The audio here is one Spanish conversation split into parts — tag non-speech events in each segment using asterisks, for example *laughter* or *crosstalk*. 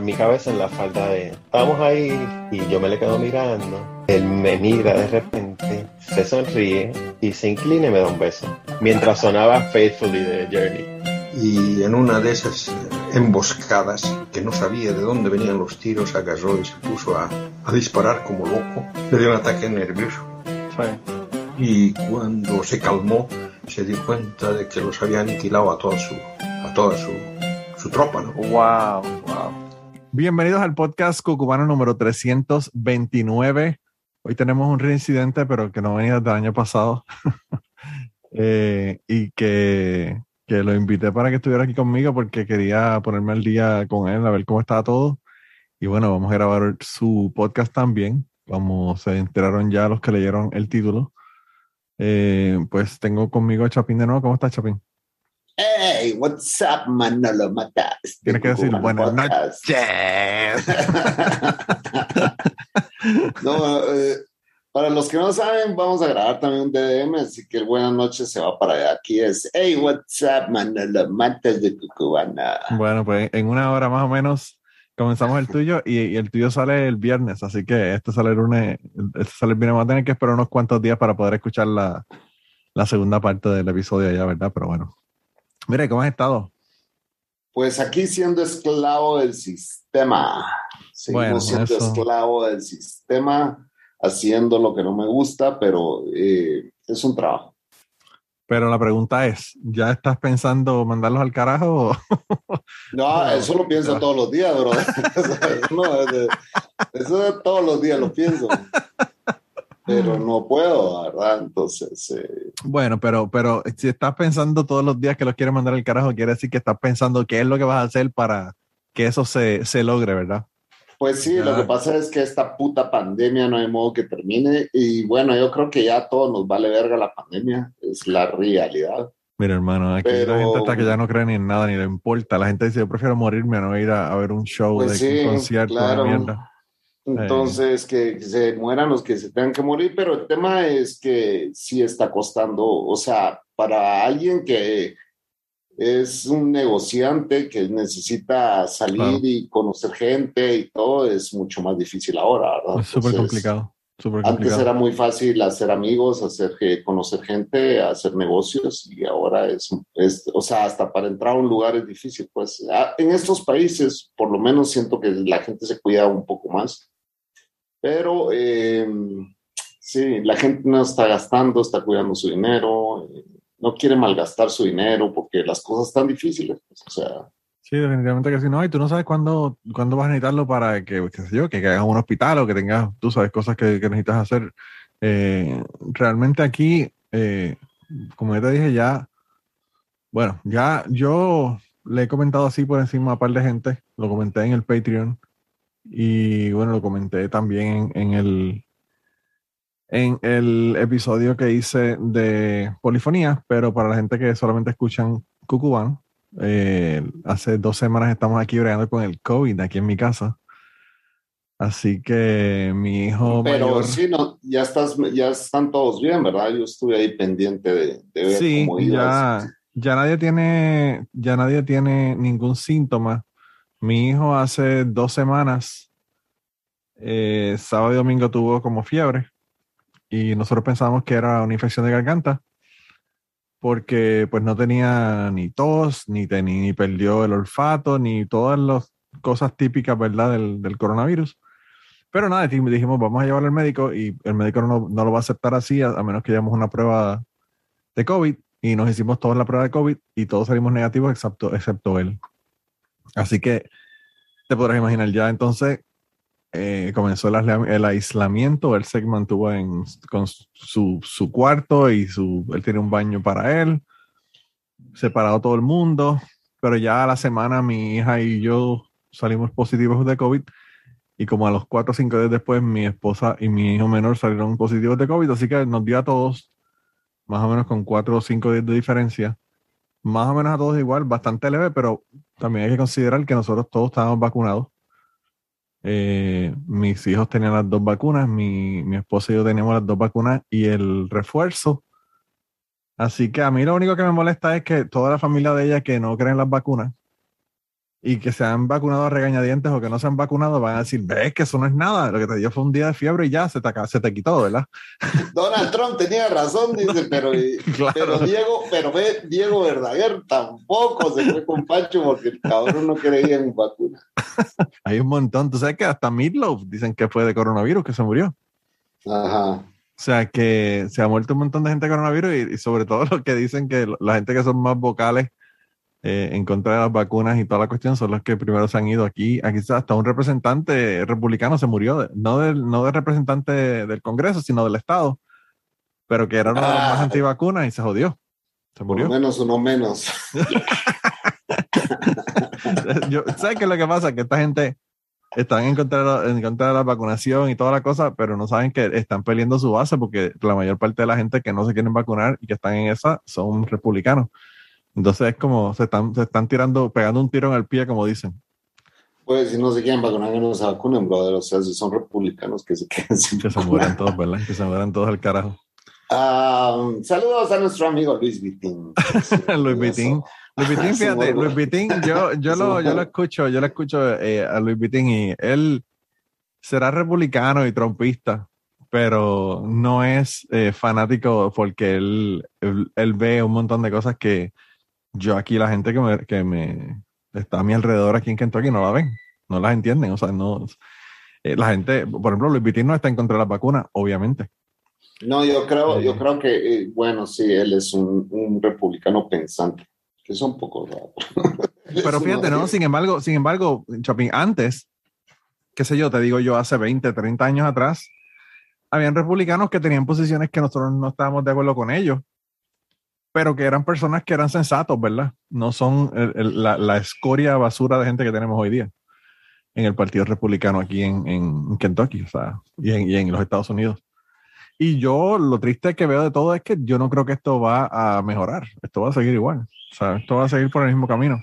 en mi cabeza en la falda de estamos ahí y yo me le quedo mirando. Él me mira de repente se sonríe y se inclina y me da un beso mientras sonaba Faithfully de Journey. Y en una de esas emboscadas que no sabía de dónde venían los tiros agarró y se puso a, a disparar como loco. Le dio un ataque nervioso. Y cuando se calmó se dio cuenta de que los había aniquilado a toda su a toda su su tropa, ¿no? Wow, wow. Bienvenidos al podcast Cucubano número 329. Hoy tenemos un reincidente, pero que no venía desde el año pasado. *laughs* eh, y que, que, lo invité para que estuviera aquí conmigo porque quería ponerme al día con él, a ver cómo estaba todo. Y bueno, vamos a grabar su podcast también. Vamos, se enteraron ya los que leyeron el título. Eh, pues tengo conmigo a Chapín de nuevo. ¿Cómo estás, Chapín? Hey, what's up, Manolo Matas? Tienes que decir buenas noches. *laughs* no, eh, para los que no saben, vamos a grabar también un DDM, así que buenas noches se va para allá. Aquí es, hey, what's up, Manolo Matas de Cucubana. Bueno, pues en una hora más o menos comenzamos el tuyo y, el tuyo sale el viernes, así que este sale el lunes, este sale el viernes. Vamos a tener que esperar unos cuantos días para poder escuchar la, la segunda parte del episodio allá, ¿verdad? Pero bueno. Mire, ¿cómo has estado? Pues aquí siendo esclavo del sistema. Seguimos siendo esclavo del sistema, haciendo lo que no me gusta, pero eh, es un trabajo. Pero la pregunta es, ¿ya estás pensando mandarlos al carajo? *laughs* no, eso lo pienso todos los días, bro. *laughs* eso es todos los días lo pienso *laughs* pero no puedo, ¿verdad? Entonces... Eh, bueno, pero, pero si estás pensando todos los días que los quieres mandar al carajo, quiere decir que estás pensando qué es lo que vas a hacer para que eso se, se logre, ¿verdad? Pues sí, lo que pasa es que esta puta pandemia no hay modo que termine y bueno, yo creo que ya a todos nos vale verga la pandemia, es la realidad. Mira, hermano, aquí la gente está que ya no cree ni en nada, ni le importa. La gente dice, yo prefiero morirme a no ir a, ver un show pues de un concierto de mierda. Entonces, que se mueran los que se tengan que morir, pero el tema es que sí está costando, o sea, para alguien que es un negociante que necesita salir y conocer gente y todo, es mucho más difícil ahora, ¿verdad? Es súper complicado. Antes era muy fácil hacer amigos, hacer conocer gente, hacer negocios y ahora es, es, o sea, hasta para entrar a un lugar es difícil. Pues en estos países, por lo menos siento que la gente se cuida un poco más pero eh, sí, la gente no está gastando, está cuidando su dinero, eh, no quiere malgastar su dinero porque las cosas están difíciles. Pues, o sea, Sí, definitivamente que sí, no, y tú no sabes cuándo, cuándo vas a necesitarlo para que, qué sé yo, que, hagas un hospital o que tengas, tú sabes, cosas que, necesitas hacer. Eh, realmente aquí, como ya te dije, ya, bueno, ya yo le he comentado así por encima a un par de gente, lo comenté en el Patreon, y bueno, lo comenté también en, el, en el episodio que hice de polifonía, pero para la gente que solamente escuchan Cucubán, eh, hace dos semanas estamos aquí bregando con el COVID aquí en mi casa. Así que mi hijo. Pero sí, no, ya, estás, ya están todos bien, ¿verdad? Yo estuve ahí pendiente de, ver sí, cómo Ya, ya nadie tiene, ya nadie tiene ningún síntoma. Mi hijo hace dos semanas, eh, sábado y domingo tuvo como fiebre y nosotros pensábamos que era una infección de garganta porque pues no tenía ni tos, ni, ni perdió el olfato, ni todas las cosas típicas, ¿verdad?, del, coronavirus. Pero nada, dijimos, vamos a llevarlo al médico y el médico no, no lo va a aceptar así, a, menos que llevamos una prueba de COVID y nos hicimos toda la prueba de COVID y todos salimos negativos excepto, excepto él. Así que te podrás imaginar ya entonces eh, comenzó el, aislamiento, él se mantuvo en, con su, su, cuarto y su, él tiene un baño para él, separado todo el mundo, pero ya a la semana mi hija y yo salimos positivos de COVID y como a los cuatro o cinco días después mi esposa y mi hijo menor salieron positivos de COVID, así que nos dio a todos más o menos con cuatro o cinco días de diferencia más o menos a todos igual, bastante leve, pero también hay que considerar que nosotros todos estábamos vacunados. Eh, mis hijos tenían las dos vacunas, mi, mi esposa y yo teníamos las dos vacunas y el refuerzo. Así que a mí lo único que me molesta es que toda la familia de ella que no creen las vacunas, y que se han vacunado a regañadientes o que no se han vacunado van a decir, ves que eso no es nada, lo que te dio fue un día de fiebre y ya se te, se te quitó, ¿verdad? *laughs* Donald Trump tenía razón, dice, pero, *laughs* pero Diego, pero ve, Diego Verdaguer tampoco se fue con Pancho porque el cabrón no creía en vacuna. *laughs* Hay un montón, tú sabes que hasta Midlove dicen que fue de coronavirus que se murió. Ajá. O sea que se ha muerto un montón de gente de coronavirus y, y sobre todo los que dicen que la gente que son más vocales eh, en contra de las vacunas y toda la cuestión son los que primero se han ido aquí. Aquí hasta un representante republicano se murió, no del, no del representante del Congreso, sino del Estado, pero que era uno de los más antivacunas y se jodió. Se murió. Uno menos, uno menos. *laughs* ¿Sabes qué es lo que pasa? Que esta gente están en contra, en contra de la vacunación y toda la cosa, pero no saben que están peleando su base porque la mayor parte de la gente que no se quieren vacunar y que están en esa son republicanos. Entonces es como se están, se están tirando, pegando un tiro en el pie, como dicen. Pues si no se quieren vacunar, que no se vacunen, brother. O sea, si son republicanos, que se queden sin Que se mueran todos, ¿verdad? Que se mueran todos al carajo. Ah, saludos a nuestro amigo Luis Vitín. *laughs* Luis Vitín. Luis Vitín, fíjate, Luis Vitín, yo, yo, lo, yo lo escucho, yo lo escucho eh, a Luis Vitín y él será republicano y trompista, pero no es eh, fanático porque él, él, ve un montón de cosas que, yo aquí la gente que me, que me está a mi alrededor aquí en Kentucky no la ven, no las entienden, o sea, no, eh, la gente, por ejemplo, Luis Vitín no está en contra de la vacuna, obviamente. No, yo creo, yo creo que, eh, bueno, sí, él es un, un republicano pensante, que es un poco raro. *laughs* Pero *laughs* fíjate, ¿no? Sin embargo, sin embargo, Chopin, antes, qué sé yo, te digo yo, hace 20, 30 años atrás, habían republicanos que tenían posiciones que nosotros no estábamos de acuerdo con ellos pero que eran personas que eran sensatos, ¿verdad? No son la, escoria basura de gente que tenemos hoy día en el Partido Republicano aquí en, Kentucky, o sea, y en, los Estados Unidos. Y yo lo triste que veo de todo es que yo no creo que esto va a mejorar, esto va a seguir igual, o sea, esto va a seguir por el mismo camino.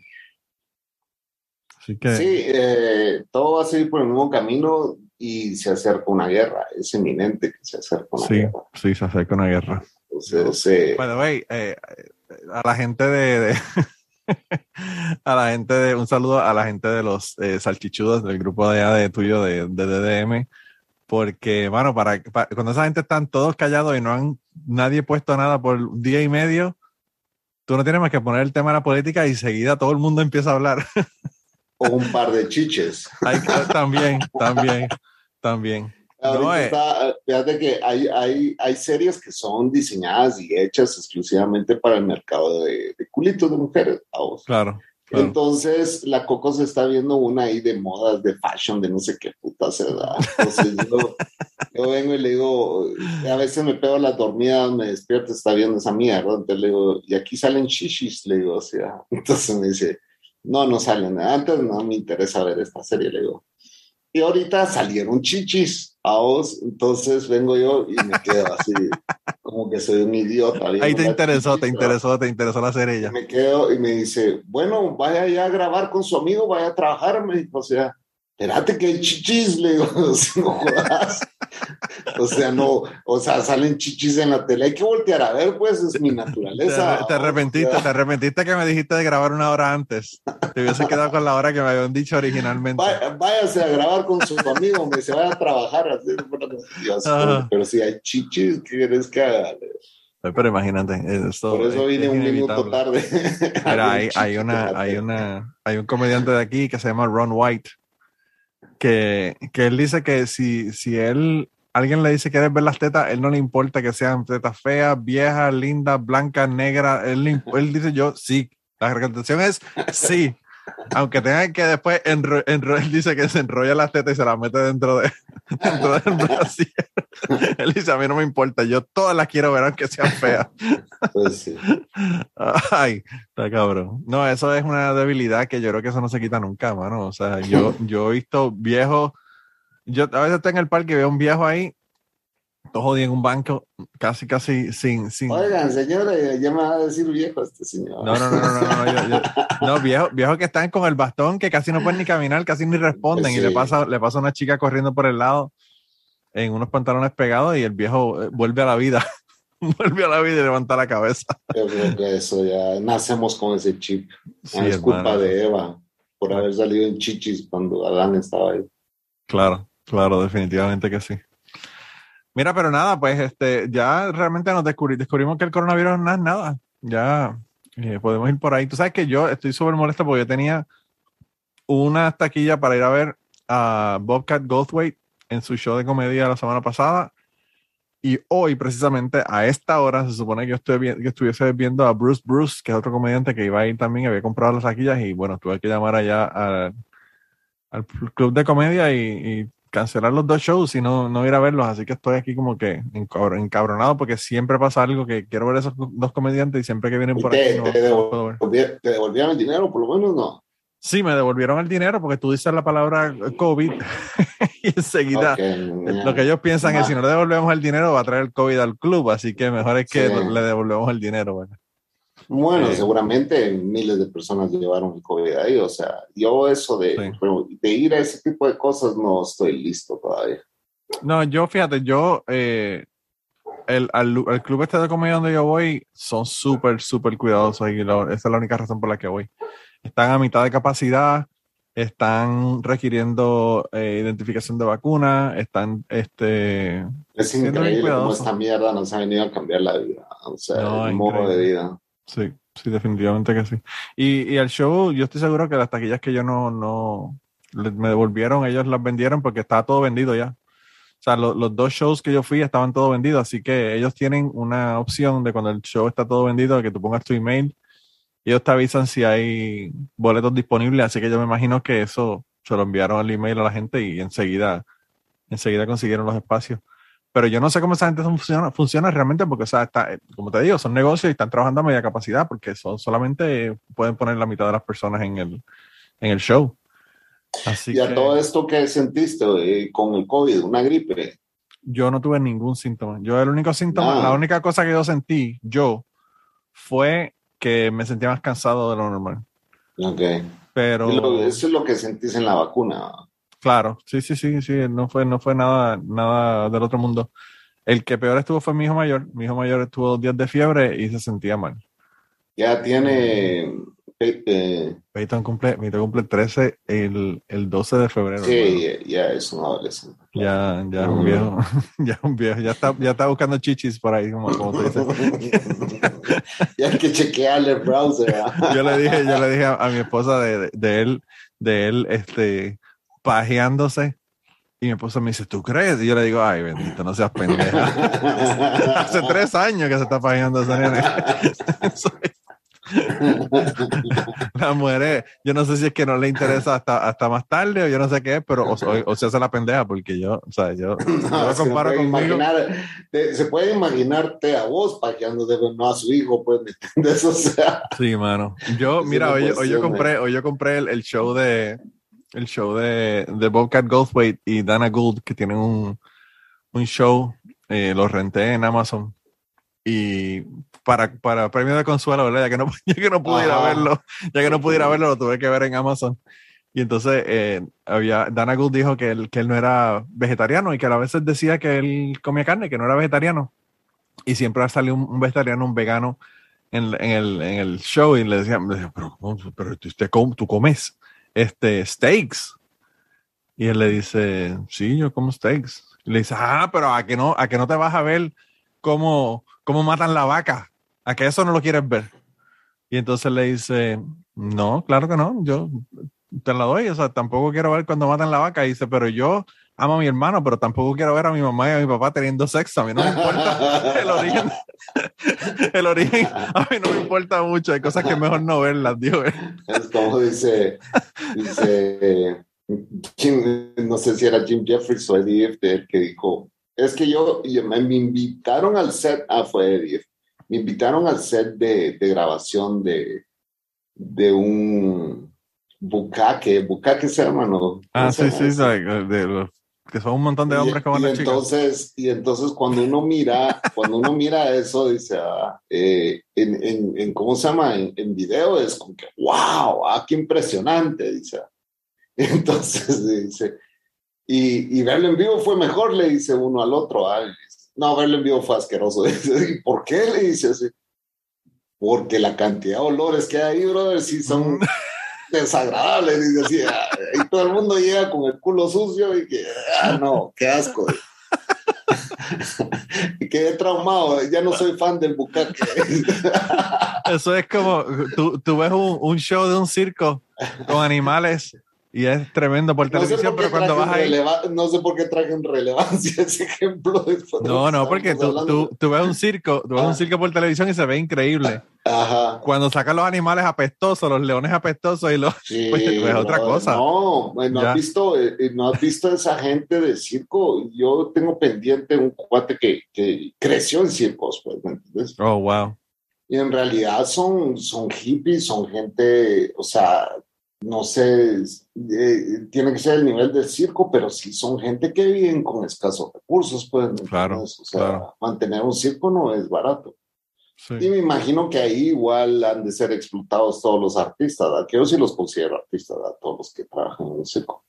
Así que... Sí, eh, todo va a seguir por el mismo camino y se acerca una guerra, es eminente que se acerca una guerra. Sí, se acerca una guerra. Bueno, eh, a la gente de, *laughs* a la gente de un saludo a la gente de los eh, salchichudos del grupo de, de tuyo de, DDM porque bueno para, cuando esa gente están todos callados y no han nadie puesto nada por un día y medio tú no tienes más que poner el tema de la política y seguida todo el mundo empieza a hablar. O un par de chiches. *laughs* También también también eh. fíjate que hay, hay, hay series que son diseñadas y hechas exclusivamente para el mercado de, culitos de mujeres. Claro, Entonces, la Coco se está viendo una ahí de modas, de fashion, de no sé qué puta se da. Entonces, yo, vengo y le digo, a veces me pego las dormidas, me despierto, está viendo esa mierda. Entonces le digo, y aquí salen shishis, le digo, o sea, *laughs* entonces me dice, no, no salen. Antes no me interesa ver esta serie, le digo. Y ahorita salieron chichis entonces vengo yo y me quedo así, *laughs* como que soy un idiota. Ahí te interesó, te interesó, te interesó la serie ella. Me quedo y me dice, bueno, vaya ya a grabar con su amigo, vaya a trabajar, me dijo, o sea, espérate que hay chichis, le digo, *laughs* no jodas. *laughs* o sea, no, o sea, salen chichis en la tele, hay que voltear a ver, pues es mi naturaleza. Te, arrepentiste, te arrepentiste que me dijiste de grabar una hora antes. Te hubiese quedado con la hora que me habían dicho originalmente. váyase a grabar con su amigo, me se vaya a trabajar así. Pero si hay chichis, ¿qué quieres que haga? Pero imagínate, por eso vine un minuto tarde. *laughs* hay, hay, una, hay, una, hay un comediante de aquí que se llama Ron White que, que él dice que si, si él, alguien le dice que quiere ver las tetas, él no le importa que sean tetas feas, viejas, lindas, blancas, negras, él, él dice yo, sí, la recomendación es sí. Aunque tengan que después, enro, él dice que se enrolla las tetas y se las mete dentro, de, *laughs* dentro del brasier. Él dice, a mí no me importa, yo todas las quiero ver aunque sean feas. Pues sí. Ay, está cabrón. No, eso es una debilidad que yo creo que eso no se quita nunca, mano. O sea, yo, yo he visto viejos, yo a veces estoy en el parque y veo un viejo ahí todo jodido en un banco, casi, casi sin... sin... Oigan, señores, ya me va a decir viejo este señor. No, no, no, no, no, no, no viejos viejo que están con el bastón, que casi no pueden ni caminar, casi ni responden, y le pasa, le pasa una chica corriendo por el lado en unos pantalones pegados y el viejo eh, vuelve a la vida. *laughs* vuelve a la vida y levanta la cabeza. Yo creo que eso ya nacemos con ese chip. es culpa de Eva. por haber salido en chichis cuando Adán estaba ahí. Claro, claro, definitivamente que sí. Mira, pero nada, pues este, ya realmente nos descubrimos que el coronavirus no es nada. Ya eh, podemos ir por ahí. Tú sabes que yo estoy súper molesto porque yo tenía una taquilla para ir a ver a Bobcat Goldthwait en su show de comedia la semana pasada. Y hoy, precisamente a esta hora, se supone que yo estoy que estuviese viendo a Bruce Bruce, que es otro comediante que iba a ir también, había comprado las taquillas y bueno, tuve que llamar allá al, al club de comedia y, cancelar los dos shows y no, no ir a verlos. Así que estoy aquí como que encabronado porque siempre pasa algo que quiero ver esos dos comediantes y siempre que vienen por aquí. te, ¿Te devolvieron el dinero? Por lo menos no. Sí, me devolvieron el dinero porque tú dices la palabra COVID *laughs* y enseguida lo que ellos piensan es si no le devolvemos el dinero va a traer el COVID al club, así que mejor es que le devolvemos el dinero. Bueno, bueno eh, seguramente miles de personas llevaron el COVID ahí, o sea, yo eso de, de ir a ese tipo de cosas no estoy listo todavía. No, yo fíjate, yo, eh, el, al, club este de comedia donde yo voy son súper, súper cuidadosos y esa es la única razón por la que voy están a mitad de capacidad, están requiriendo eh, identificación de vacuna, están este es increíble cómo esta mierda nos ha venido a cambiar la vida, o sea, el modo de vida. Sí, sí, definitivamente que sí. Y, y el show, yo estoy seguro que las taquillas que yo no, no me devolvieron, ellos las vendieron porque estaba todo vendido ya. O sea, los dos shows que yo fui estaban todo vendidos, así que ellos tienen una opción de cuando el show está todo vendido, que tú pongas tu email ellos te avisan si hay boletos disponibles, así que yo me imagino que eso se lo enviaron al email a la gente y enseguida, enseguida consiguieron los espacios. Pero yo no sé cómo esa gente funciona, funciona realmente porque, o sea, está, como te digo, son negocios y están trabajando a media capacidad porque son solamente pueden poner la mitad de las personas en el, en el show. Así y a todo esto que sentiste eh, con el COVID, una gripe. Yo no tuve ningún síntoma. Yo el único síntoma, la única cosa que yo sentí, yo, fue que me sentía más cansado de lo normal. Ok. Pero... eso es lo que sentís en la vacuna. Claro, sí, sí, sí, sí, no fue, no fue nada, nada del otro mundo. El que peor estuvo fue mi hijo mayor. Mi hijo mayor estuvo dos días de fiebre y se sentía mal. Ya tiene eh, Peyton cumple, cumple 13 el, el 12 de febrero. Sí, ya, es un adolescente. Ya, ya es un viejo, *laughs* ya un viejo, ya está, ya está buscando chichis por ahí, como, como tú dices. *laughs* ya hay que chequearle el browser. yo le dije, yo le dije a, mi esposa de, de, él, de él, este, pajeándose. Y mi esposa me dice, ¿tú crees? Y yo le digo, ay, bendito, no seas pendeja. *laughs* Hace tres años que se está pajeando esa nene. *laughs* *laughs* la mujer, yo no sé si es que no le interesa hasta, hasta más tarde o yo no sé qué, pero o, se hace la pendeja porque yo, o sea, yo, no, comparo conmigo. se puede imaginarte a vos paqueándote, no a su hijo, pues, ¿me O sea. Sí, mano. Yo, mira, hoy, hoy, yo compré, hoy yo compré el, show de el show de, de Bobcat Goldthwait y Dana Gould, que tienen un, un show, eh, lo renté en Amazon y para, para premio de consuelo, ¿verdad? Ya que no, ya que no pudiera verlo, ya que no pudiera verlo, lo tuve que ver en Amazon. Y entonces eh, había, Dana Gould dijo que él, que él no era vegetariano y que a veces decía que él comía carne, que no era vegetariano. Y siempre ha salido un, vegetariano, un vegano en, en, el, en, el, show y le decían, pero, pero usted, tú comes este, steaks. Y él le dice, sí, yo como steaks. Le dice, ah, pero a que no, a que no te vas a ver cómo, cómo matan la vaca. ¿A que eso no lo quieres ver? Y entonces le dice, no, claro que no, yo te la doy, o sea, tampoco quiero ver cuando matan la vaca. Y dice, pero yo amo a mi hermano, pero tampoco quiero ver a mi mamá y a mi papá teniendo sexo. A mí no me importa *laughs* el origen. El origen, a mí no me importa mucho. Hay cosas que mejor no verlas, digo. Es como dice, dice no sé si era Jim Jeffries o Eddie el que dijo, es que yo, me, invitaron al set, ah, fue Eddie, me invitaron al set de, de grabación de, de un bucaque, bucaque se llama, ¿no? Ah, sí, sí, de que son un montón de hombres que van y entonces Y entonces cuando uno mira, *laughs* cuando uno mira eso, dice, ah, eh, en, en, en, ¿cómo se llama? En, en, video es como que, wow, ah, qué impresionante, dice. *laughs* Entonces dice, y, y verlo en vivo fue mejor, le dice uno al otro, ah, no, verlo en vivo fue asqueroso. *laughs* ¿Y por qué? Le dice así. Porque la cantidad de olores que hay ahí, brother, sí son... desagradable. Y, decía, y todo el mundo llega con el culo sucio y que, ah, no, qué asco. *laughs* quedé traumado, ya no soy fan del bucaque. Eso es como, tú, tú ves un, un, show de un circo con animales y es tremendo por televisión, pero cuando vas ahí... No sé por qué traen relevancia ese ejemplo. De no, no, porque tú, tú, tú, ves un circo, tú ves un ah. circo por televisión y se ve increíble. Ajá. Cuando sacan los animales apestosos, los leones apestosos y los... *laughs* Sí, pues, es otra cosa. No, no has, visto, eh, eh, no has visto esa gente de circo. Yo tengo pendiente un cuate que, que creció en circos, pues, ¿me entiendes? Oh, wow. Y en realidad son, son hippies, son gente, o sea, no sé, eh, tiene que ser el nivel del circo, pero sí son gente que viven con escasos recursos, pues. Claro. O sea, mantener un circo no es barato. Y me imagino que ahí igual han de ser explotados todos los artistas, ¿verdad? que yo sí los considero artistas, ¿verdad? todos los que trabajan en el circo.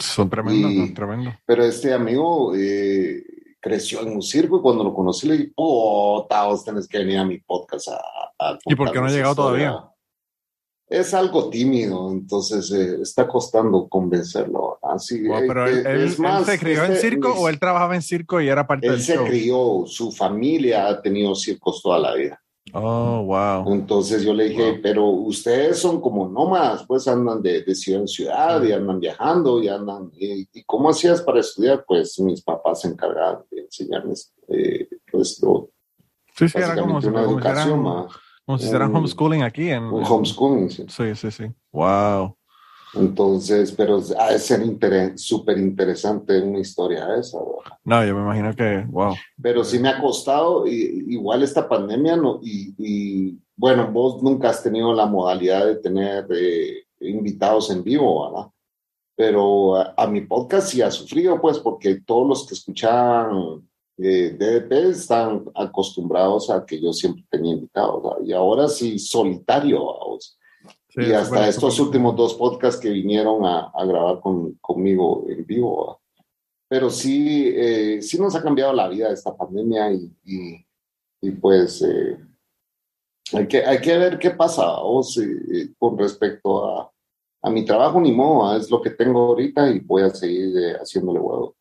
Son tremendos, son tremendos. Pero este amigo eh, creció en un circo y cuando lo conocí le dije, puta, vos tenés que venir a mi podcast a... ¿Y por qué no ha llegado todavía? Es algo tímido, entonces eh, está costando convencerlo. Así, pero eh, él, se crió en este, circo o él trabajaba en circo y era parte del show. Él se crió, su familia ha tenido circos toda la vida. Oh, wow. Entonces yo le dije, pero ustedes son como nómadas, pues andan de, de ciudad en ciudad y andan viajando y andan. ¿Y, cómo hacías para estudiar? Pues mis papás se encargaban de enseñarles eh, pues, sí, sí, era como una educación más como si hicieran homeschooling aquí. En, un homeschooling, sí. Sí, sí, sí. Wow. Entonces, pero ha de ser súper interesante una historia esa. No, yo me imagino que, wow. Pero sí me ha costado, y, igual esta pandemia, no, y, bueno, vos nunca has tenido la modalidad de tener eh, invitados en vivo, ¿verdad? Pero a, a, mi podcast sí ha sufrido, pues, porque todos los que escuchaban eh, DDP están acostumbrados a que yo siempre tenía invitados, y ahora sí solitario, y hasta estos últimos dos podcasts que vinieron a, grabar con, conmigo en vivo, pero sí, eh, sí nos ha cambiado la vida esta pandemia y, y, pues eh, hay, que, hay que ver qué pasa eh, con respecto a, a mi trabajo, ni modo, es lo que tengo ahorita y voy a seguir haciéndole huevo.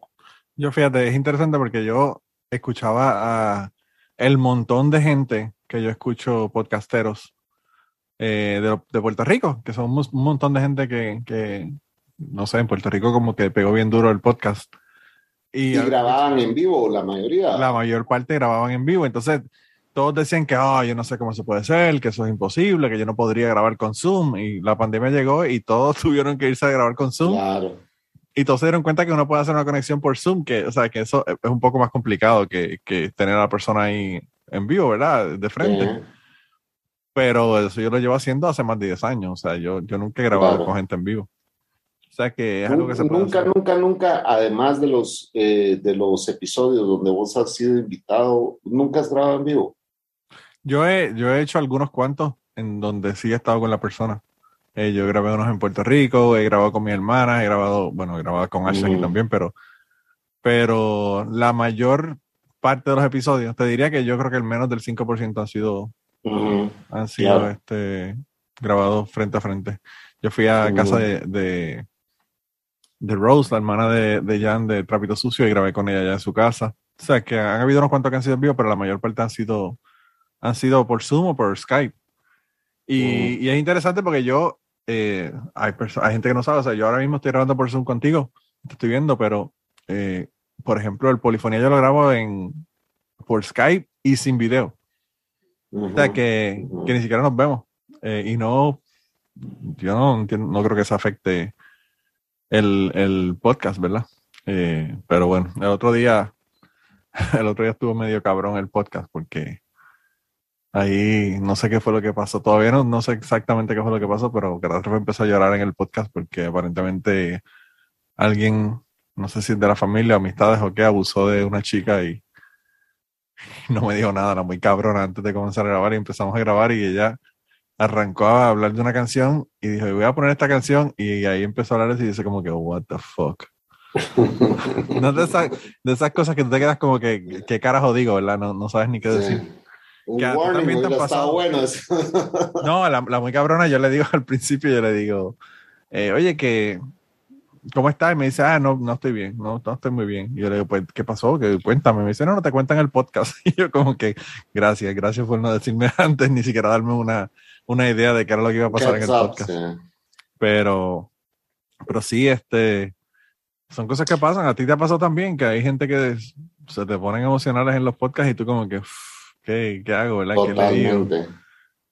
Yo fíjate, es interesante porque yo escuchaba a el montón de gente que yo escucho podcasteros eh, de, Puerto Rico, que son un montón de gente que, no sé, en Puerto Rico como que pegó bien duro el podcast. Y, grababan en vivo, la mayoría. La mayor parte grababan en vivo. Entonces, todos decían que, oh, yo no sé cómo se puede ser, que eso es imposible, que yo no podría grabar con Zoom. Y la pandemia llegó y todos *laughs* tuvieron que irse a grabar con Zoom. Claro y todos se dieron cuenta que uno puede hacer una conexión por Zoom, que, o sea, que eso es un poco más complicado que, que tener a la persona ahí en vivo, ¿verdad? De frente. Pero eso yo lo llevo haciendo hace más de 10 años, o sea, yo, yo nunca he grabado con gente en vivo. O sea, que es algo que se puede Nunca, nunca, nunca, además de los, eh, de los episodios donde vos has sido invitado, nunca has grabado en vivo. Yo he, yo he hecho algunos cuantos en donde sí he estado con la persona. Eh, yo grabé unos en Puerto Rico, he grabado con mi hermana, he grabado, bueno, he grabado con Ashley también, pero, pero la mayor parte de los episodios, te diría que yo creo que el menos del 5% han sido, han sido este, grabados frente a frente. Yo fui a casa de, de, de, Rose, la hermana de, de Jan de Trapito Sucio, y grabé con ella allá en su casa. O sea, que han habido unos cuantos que han sido en vivo, pero la mayor parte han sido, han sido por Zoom o por Skype. Y, y, es interesante porque yo eh, hay, hay gente que no sabe, o sea, yo ahora mismo estoy grabando por Zoom contigo, te estoy viendo, pero, eh, por ejemplo, el polifonía yo lo grabo en, por Skype y sin video. o sea, que, que, ni siquiera nos vemos. Eh, y no, yo no, no creo que eso afecte el, el podcast, ¿verdad? pero bueno, el otro día, *laughs* el otro día estuvo medio cabrón el podcast porque Ahí no sé qué fue lo que pasó. Todavía no, no sé exactamente qué fue lo que pasó, pero Catástrofe empezó a llorar en el podcast porque aparentemente alguien, no sé si de la familia, amistades o qué, abusó de una chica y no me dijo nada, era muy cabrona antes de comenzar a grabar y empezamos a grabar y ella arrancó a hablar de una canción y dijo, voy a poner esta canción y ahí empezó a hablar y dice como que, what the fuck. *laughs* no de, esas, de esas cosas que tú te quedas como que, ¿qué carajo digo, verdad? No, no sabes ni qué decir. Que a también te pasado. Bueno *laughs* no, la, la, muy cabrona, yo le digo *laughs* al principio, yo le digo, eh, oye, que, ¿cómo estás? Y me dice, ah, no, no estoy bien, no, no estoy muy bien. Y yo le digo, pues, ¿qué pasó? Que cuéntame. Me dice, no, no te cuentan el podcast. *laughs* Y yo como que, gracias, gracias por no decirme antes, ni siquiera darme una, una idea de qué era lo que iba a pasar en el podcast. Pero, pero sí, este, son cosas que pasan. A ti te ha pasado también que hay gente que se te ponen emocionales en los podcasts y tú como que, ¿qué, qué hago? ¿verdad? Totalmente.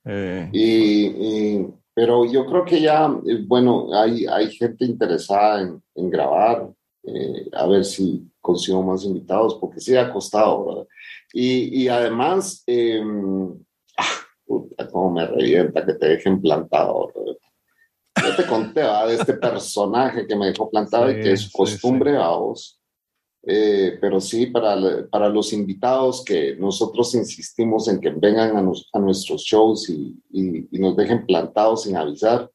Eh, y, pero yo creo que ya, eh, bueno, hay, hay gente interesada en, en grabar, eh, a ver si consigo más invitados, porque sí ha costado, ¿verdad? Y, y además, eh, ah, como me revienta que te dejen plantado, ¿verdad? Yo te conté de este *laughs* personaje que me dejó plantado y que es costumbre a vos. Eh, pero sí, para, para los invitados que nosotros insistimos en que vengan a, a nuestros shows y, y, nos dejen plantados sin avisar,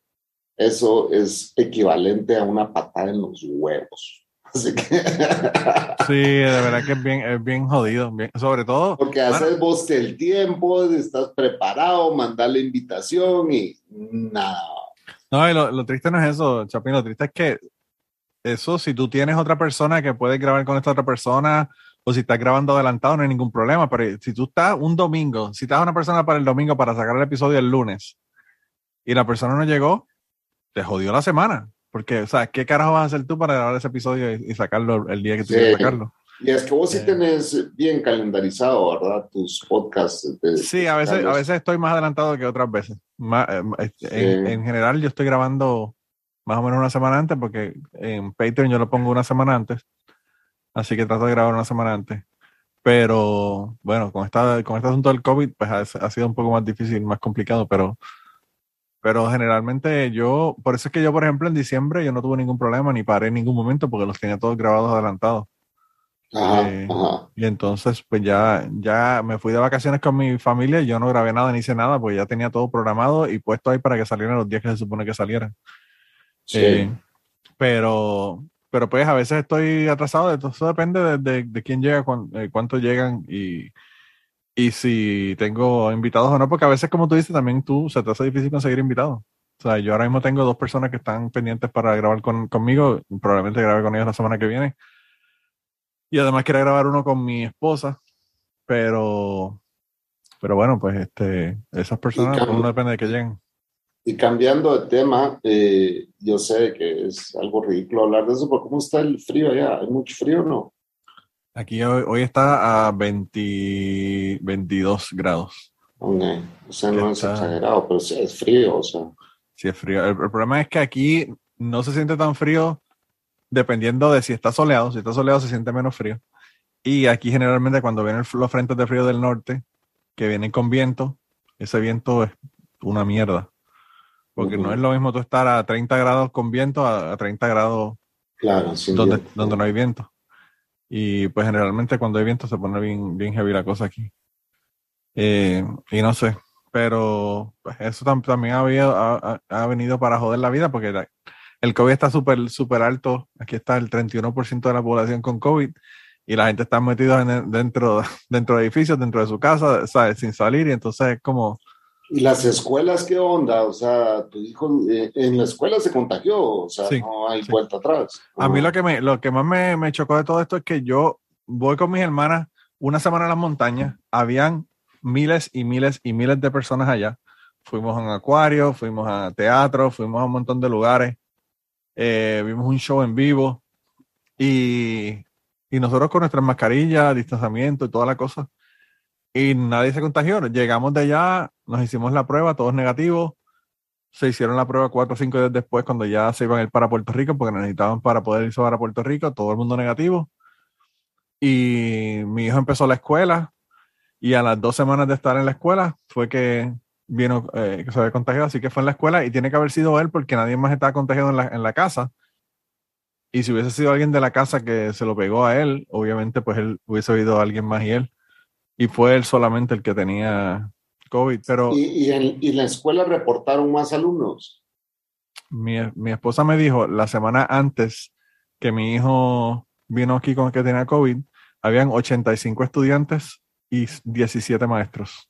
eso es equivalente a una patada en los huevos. *laughs* Así que... *laughs* Sí, de verdad que es bien, es bien jodido, bien, sobre todo. Porque haces vos el tiempo, estás preparado, mandar la invitación y nada. No, y lo, lo, triste no es eso, Chapín, lo triste es que eso, si tú tienes otra persona que puedes grabar con esta otra persona, o si estás grabando adelantado, no hay ningún problema. Pero si tú estás un domingo, si estás una persona para el domingo para sacar el episodio el lunes y la persona no llegó, te jodió la semana. Porque, o sea, ¿qué carajo vas a hacer tú para grabar ese episodio y, sacarlo el día que tú quieres sacarlo? Y es que vos sí eh. tenés bien calendarizado, ¿verdad? Tus podcasts. sí, a veces, a veces estoy más adelantado que otras veces. Eh, este, en, en, general, yo estoy grabando más o menos una semana antes, porque en Patreon yo lo pongo una semana antes. Así que trato de grabar una semana antes. Pero bueno, con, esta, con este asunto del COVID, pues ha, sido un poco más difícil, más complicado, pero, pero generalmente yo, por eso es que yo, por ejemplo, en diciembre yo no tuve ningún problema ni paré en ningún momento porque los tenía todos grabados adelantados. Eh, y entonces, pues ya, ya me fui de vacaciones con mi familia y yo no grabé nada ni hice nada, pues ya tenía todo programado y puesto ahí para que salieran los días que se supone que salieran. Sí. Eh, pero, pero pues a veces estoy atrasado, eso depende de, de, quién llega, eh, cuánto llegan y, y si tengo invitados o no, porque a veces, como tú dices, también tú se te hace difícil conseguir invitados. O sea, yo ahora mismo tengo dos personas que están pendientes para grabar con, conmigo, probablemente grabe con ellos la semana que viene. Y además quiero grabar uno con mi esposa, pero, pero bueno, pues este, esas personas, uno depende de que lleguen. Y cambiando de tema, eh, yo sé que es algo ridículo hablar de eso, pero ¿cómo está el frío allá? ¿Hay mucho frío o no? Aquí hoy, está a 20, 22 grados. O sea, no es exagerado, pero sí es frío, o sea. Sí es frío. El, problema es que aquí no se siente tan frío dependiendo de si está soleado. Si está soleado se siente menos frío. Y aquí generalmente cuando vienen los frentes de frío del norte, que vienen con viento, ese viento es una mierda. Porque no es lo mismo tú estar a 30 grados con viento a, 30 grados claro, donde, donde no hay viento. Y pues generalmente cuando hay viento se pone bien, bien heavy la cosa aquí. Eh, y no sé, pero pues eso también ha, ha, venido para joder la vida porque el COVID está súper súper alto. Aquí está el 31% de la población con COVID y la gente está metida dentro, *laughs* dentro de edificios, dentro de su casa, ¿sabes? sin salir y entonces es como ¿Y las escuelas qué onda? O sea, tu hijo eh, en la escuela se contagió, o sea, no hay vuelta atrás. A mí lo que, me, lo que más me, me, chocó de todo esto es que yo voy con mis hermanas una semana a las montañas, habían miles y miles y miles de personas allá. Fuimos a un acuario, fuimos a teatro, fuimos a un montón de lugares, eh, vimos un show en vivo y, y nosotros con nuestras mascarillas, distanciamiento y toda la cosa y nadie se contagió. Llegamos de allá, nos hicimos la prueba, todos negativos. Se hicieron la prueba cuatro o cinco días después cuando ya se iban a ir para Puerto Rico porque necesitaban para poder irse para Puerto Rico, todo el mundo negativo. Y mi hijo empezó la escuela y a las dos semanas de estar en la escuela fue que vino, eh, que se había contagiado, así que fue en la escuela y tiene que haber sido él porque nadie más estaba contagiado en la, en la casa. Y si hubiese sido alguien de la casa que se lo pegó a él, obviamente pues él hubiese oído a alguien más y él y fue él solamente el que tenía COVID. Pero, ¿Y, y, en, y la escuela reportaron más alumnos? Mi, mi, esposa me dijo la semana antes que mi hijo vino aquí con que tenía COVID, habían 85 estudiantes y 17 maestros.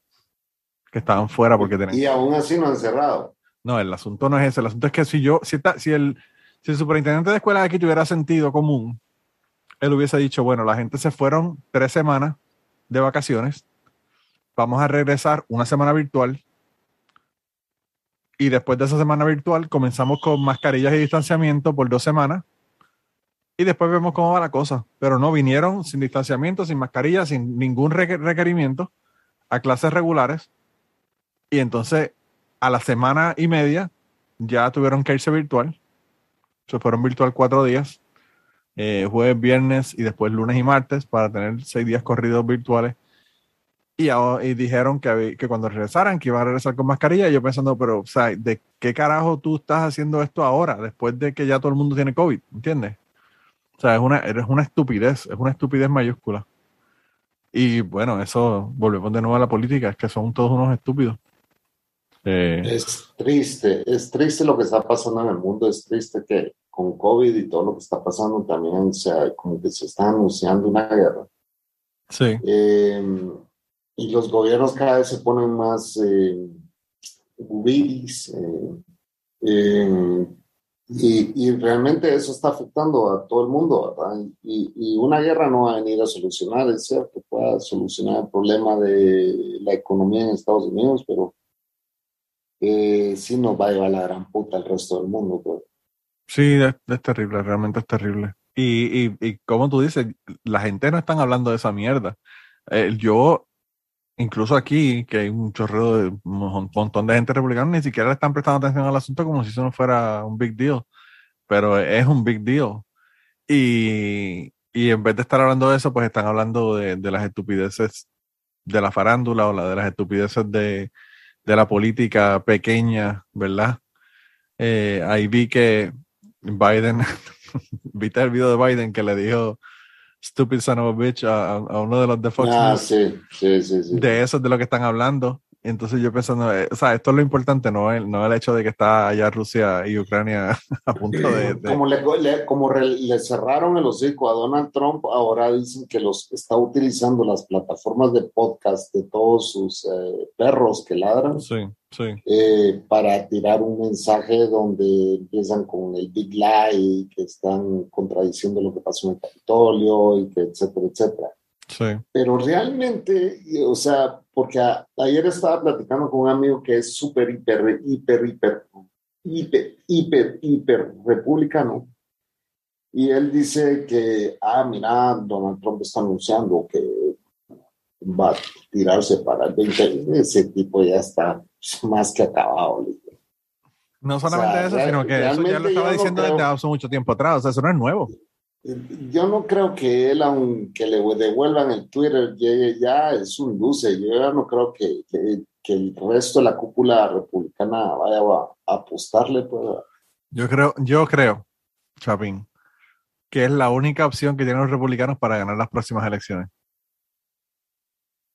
que estaban fuera porque tenían. Y aún así no han cerrado. No, el asunto no es ese. El asunto es que si yo, si, si, el, si el superintendente de escuela aquí tuviera sentido común, él hubiese dicho, bueno, la gente se fueron tres semanas de vacaciones, vamos a regresar una semana virtual y después de esa semana virtual comenzamos con mascarillas y distanciamiento por dos semanas y después vemos cómo va la cosa. Pero no vinieron sin distanciamiento, sin mascarilla, sin ningún requerimiento a clases regulares. Y entonces a la semana y media ya tuvieron que irse virtual. Se fueron virtual cuatro días, eh, jueves, viernes y después lunes y martes para tener seis días corridos virtuales y, dijeron que, que, cuando regresaran, que iban a regresar con mascarilla. Y yo pensando, pero, o sea, ¿de qué carajo tú estás haciendo esto ahora, después de que ya todo el mundo tiene COVID? ¿Entiendes? O sea, es una, es una estupidez, es una estupidez mayúscula. Y bueno, eso, volvemos de nuevo a la política, es que son todos unos estúpidos. Eh, es triste, es triste lo que está pasando en el mundo, es triste que con COVID y todo lo que está pasando también, o sea, como que se está anunciando una guerra. Sí. Eh, y los gobiernos cada vez se ponen más eh, eh, eh y, realmente eso está afectando a todo el mundo, ¿verdad? Y, una guerra no va a venir a solucionar, es cierto, pueda solucionar el problema de la economía en Estados Unidos, pero eh, sí nos va a llevar la gran puta al resto del mundo. Pues. Sí, es, terrible, realmente es terrible. Y, y, y como tú dices, la gente no están hablando de esa mierda. yo incluso aquí, que hay un chorreo de un montón de gente republicana, ni siquiera le están prestando atención al asunto como si eso no fuera un big deal. Pero es un big deal. Y, y en vez de estar hablando de eso, pues están hablando de, de las estupideces de la farándula o la, de las estupideces de, de la política pequeña, ¿verdad? Eh, ahí vi que Biden, *laughs* viste el video de Biden que le dijo Stupid Son of a Bitch a, uno de los de Fox ah, Sí, sí, sí, De eso es de lo que están hablando. Entonces yo pensando, eh, o sea, esto es lo importante, no el, no el hecho de que está allá Rusia y Ucrania *laughs* a punto de... Como, le, como le cerraron el hocico a Donald Trump, ahora dicen que los está utilizando las plataformas de podcast de todos sus eh, perros que ladran. Sí, sí. Eh, para tirar un mensaje donde empiezan con el Big Lie, que están contradiciendo lo que pasó en el Capitolio y que etcétera, etcétera. Sí. Pero realmente, o sea, porque ayer estaba platicando con un amigo que es súper, hiper, hiper, hiper, hiper, hiper, hiper republicano. Y él dice que, ah, mira, Donald Trump está anunciando que va a tirarse para el 20. Ese tipo ya está más que acabado. No solamente eso, sino que eso ya lo estaba diciendo desde hace mucho tiempo atrás. O sea, eso no es nuevo yo no creo que él, aunque le devuelvan el Twitter, llegue ya, es un luce. Yo ya no creo que, que, el resto de la cúpula republicana vaya a, apostarle. Pues. Yo creo, yo creo, Chapín, que es la única opción que tienen los republicanos para ganar las próximas elecciones.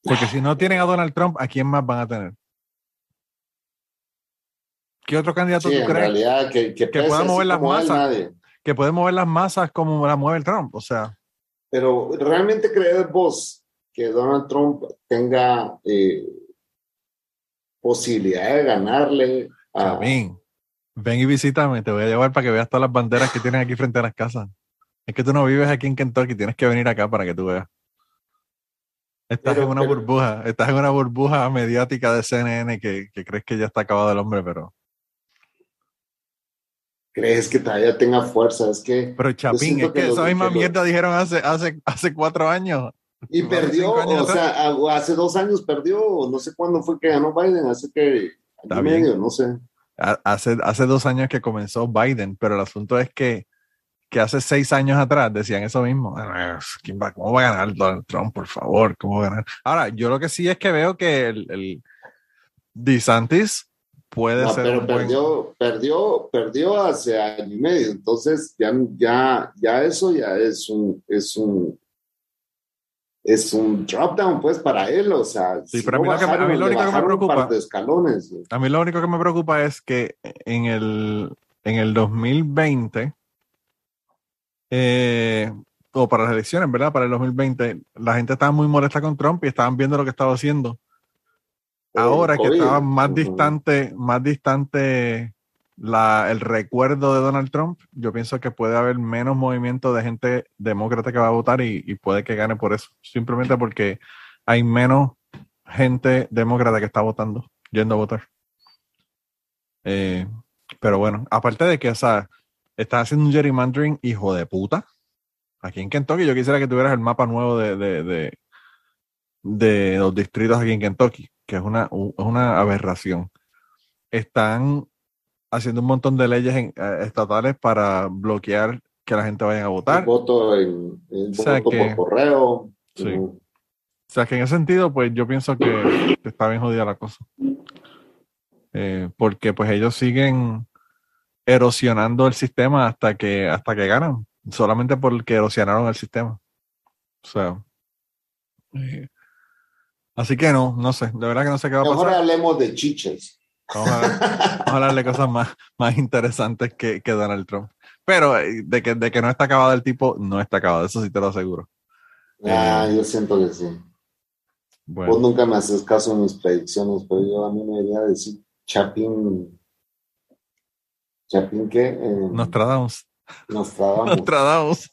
Porque si no tienen a Donald Trump, ¿a quién más van a tener? ¿Qué otro candidato tú crees que, que, pueda mover las masas? Que puede mover las masas como la mueve el Trump, o sea. Pero realmente crees vos que Donald Trump tenga eh, posibilidad de ganarle a... Ven y visítame, te voy a llevar para que veas todas las banderas que tienen aquí frente a las casas. Es que tú no vives aquí en Kentucky, tienes que venir acá para que tú veas. Estás en una burbuja, estás en una burbuja mediática de CNN que, que crees que ya está acabado el hombre, pero crees que todavía tenga fuerza. Es que. Pero Chapín, es que, esa misma mierda dijeron hace, hace, hace cuatro años. Y perdió, o sea, hace dos años perdió, no sé cuándo fue que ganó Biden, hace que medio, no sé. Hace, hace dos años que comenzó Biden, pero el asunto es que, que hace seis años atrás decían eso mismo. Ah, ¿Quién va, ¿Cómo va a ganar Donald Trump, por favor? ¿Cómo va a ganar? Ahora, yo lo que sí es que veo que el, el DeSantis puede ser. Pero perdió, perdió, perdió hace año y medio. Entonces, ya, ya, ya eso ya es un, es un, es un drop down, pues, para él. O sea, sí, pero a, mí lo único que me preocupa. escalones, a mí lo único que me preocupa es que en el, en el 2020, eh, o para las elecciones, ¿verdad? Para el 2020, la gente estaba muy molesta con Trump y estaban viendo lo que estaba haciendo ahora que estaba más distante, más distante la, el recuerdo de Donald Trump, yo pienso que puede haber menos movimiento de gente demócrata que va a votar y, y puede que gane por eso. Simplemente porque hay menos gente demócrata que está votando, yendo a votar. Eh, pero bueno, aparte de que, o sea, estás haciendo un gerrymandering hijo de puta. Aquí en Kentucky yo quisiera que tuvieras el mapa nuevo de, de, de, los distritos aquí en Kentucky, que es una, una aberración. Están haciendo un montón de leyes eh, estatales para bloquear que la gente vaya a votar. voto, en, voto por correo. Sí. O sea que en ese sentido, pues yo pienso que está bien jodida la cosa. Eh, porque pues ellos siguen erosionando el sistema hasta que, hasta que ganan, solamente porque erosionaron el sistema. O sea, eh, así que no, no sé, de verdad que no sé qué va a pasar. Ahora hablemos de chiches. Vamos a, hablar de cosas más, más interesantes que, que Donald Trump. Pero eh, de que, de que no está acabado el tipo, no está acabado, eso sí te lo aseguro. Ah, yo siento que sí. Vos nunca me haces caso en mis predicciones, pero yo a mí me debería decir Chapín. ¿Chapín qué? Eh, Nostradamus. Nostradamus. *laughs* Nostradamus.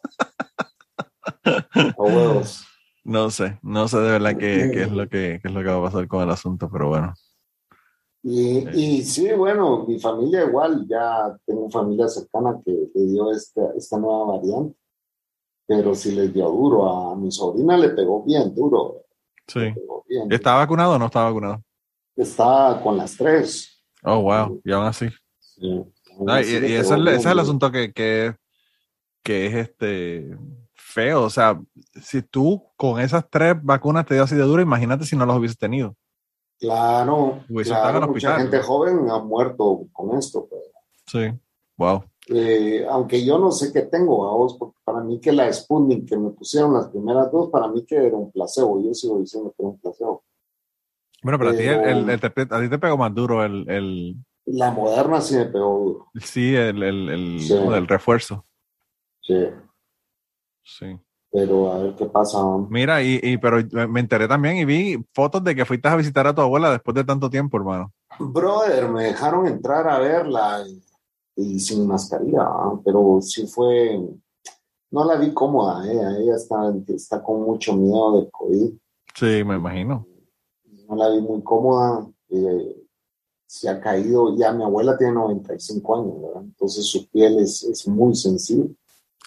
o huevos. No sé, no sé de verdad qué, qué, es lo que, qué es lo que va a pasar con el asunto, pero bueno. Y, y, sí, bueno, mi familia igual, ya tengo familia cercana que le dio esta, esta nueva variante, pero sí les dio duro. A mi sobrina le pegó bien duro. Sí. ¿Está vacunado o no está vacunado? Está con las tres. Oh, wow, y aún así. Sí. y, ese, es, ese, es, el asunto que, que, que es este feo. O sea, si tú con esas tres vacunas te dio así de duro, imagínate si no los hubieses tenido. Claro, claro mucha gente joven ha muerto con esto. Pues. Sí, wow. Eh, aunque yo no sé qué tengo a vos, porque para mí que la Sputnik que me pusieron las primeras dos, para mí que era un placebo, yo sigo diciendo que era un placebo. Bueno, pero, a, ti el, a ti te pegó más duro el, el, La moderna sí me pegó duro. Sí, el, el, el, refuerzo. Sí. Sí. Pero a ver qué pasa. Mira, y, y, pero me enteré también y vi fotos de que fuiste a visitar a tu abuela después de tanto tiempo, hermano. Brother, me dejaron entrar a verla y sin mascarilla, pero sí fue, no la vi cómoda, ¿eh? ella está, está con mucho miedo del COVID. Sí, me imagino. No la vi muy cómoda, eh, se ha caído, ya mi abuela tiene 95 años, ¿verdad? entonces su piel es, es muy sensible.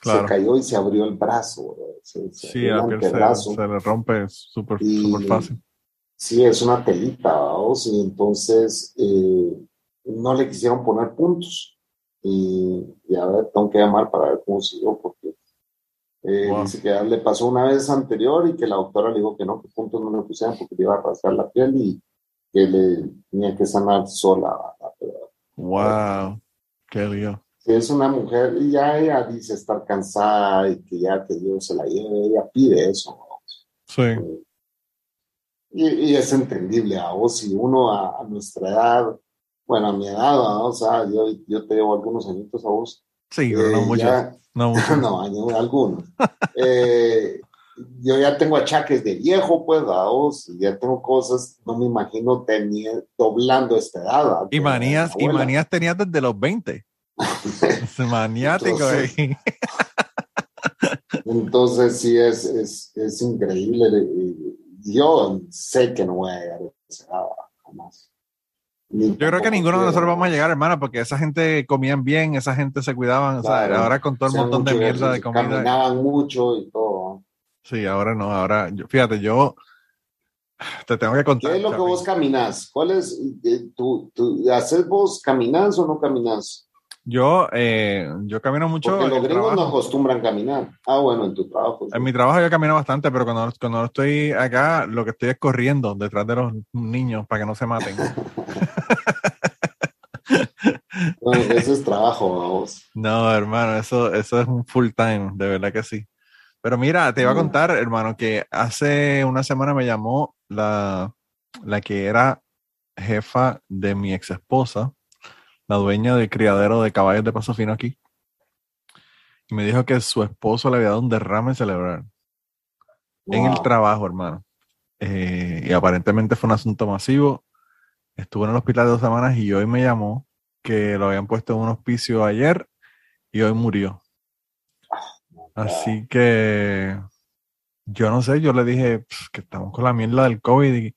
Se cayó y se abrió el brazo, se, sí, el se, le rompe súper fácil. Sí, es una telita, vamos, y entonces eh, no le quisieron poner puntos y, a ver, tengo que llamar para ver cómo siguió, porque eh, dice que ya le pasó una vez anterior y que la doctora le dijo que no, que puntos no le pusieran porque le iba a rasgar la piel y que le tenía que sanar sola. Wow, qué lío. Es una mujer y ya ella dice estar cansada y que ya que Dios se la lleve, ella pide eso. Sí. Y, y, es entendible a vos, si uno a nuestra edad bueno, a mi edad, o sea, yo, yo te llevo algunos añitos a vos. Sí, pero no eh, no, *laughs* mucho. no, algunos. eh, yo ya tengo achaques de viejo, pues, a vos, ya tengo cosas, no me imagino teniendo, doblando esta edad. Y manías, y manías tenías desde los 20. *laughs* es maniático. Entonces, *laughs* entonces sí, es, es, es increíble. Yo sé que no voy a llegar a esa edad jamás. Yo creo que ninguno de nosotros vamos a llegar, hermana, porque esa gente comían bien, esa gente se cuidaban, o sea, ahora con todo el montón de mierda de comida. Caminaban mucho y todo. Sí, ahora no, ahora, fíjate, yo te tengo que contar. ¿Qué es lo que vos caminas? ¿Cuál es, eh, tú, haces vos caminas o no caminas? Yo, eh, yo camino mucho. Porque los gringos no acostumbran caminar. Ah, bueno, en tu trabajo. En mi trabajo yo camino bastante, pero cuando, cuando estoy acá, lo que estoy es corriendo detrás de los niños para que no se maten. *laughs* *laughs* bueno, eso es trabajo, vamos. No, hermano, eso, eso es un full time, de verdad que sí. Pero mira, te iba a mm. contar, hermano, que hace una semana me llamó la, la que era jefa de mi ex esposa la dueña del criadero de caballos de Paso Fino aquí. Y me dijo que su esposo le había dado un derrame cerebral en el trabajo, hermano. Eh, y aparentemente fue un asunto masivo. estuvo en el hospital dos semanas y hoy me llamó que lo habían puesto en un hospicio ayer y hoy murió. Así que yo no sé, yo le dije que estamos con la mierda del COVID y,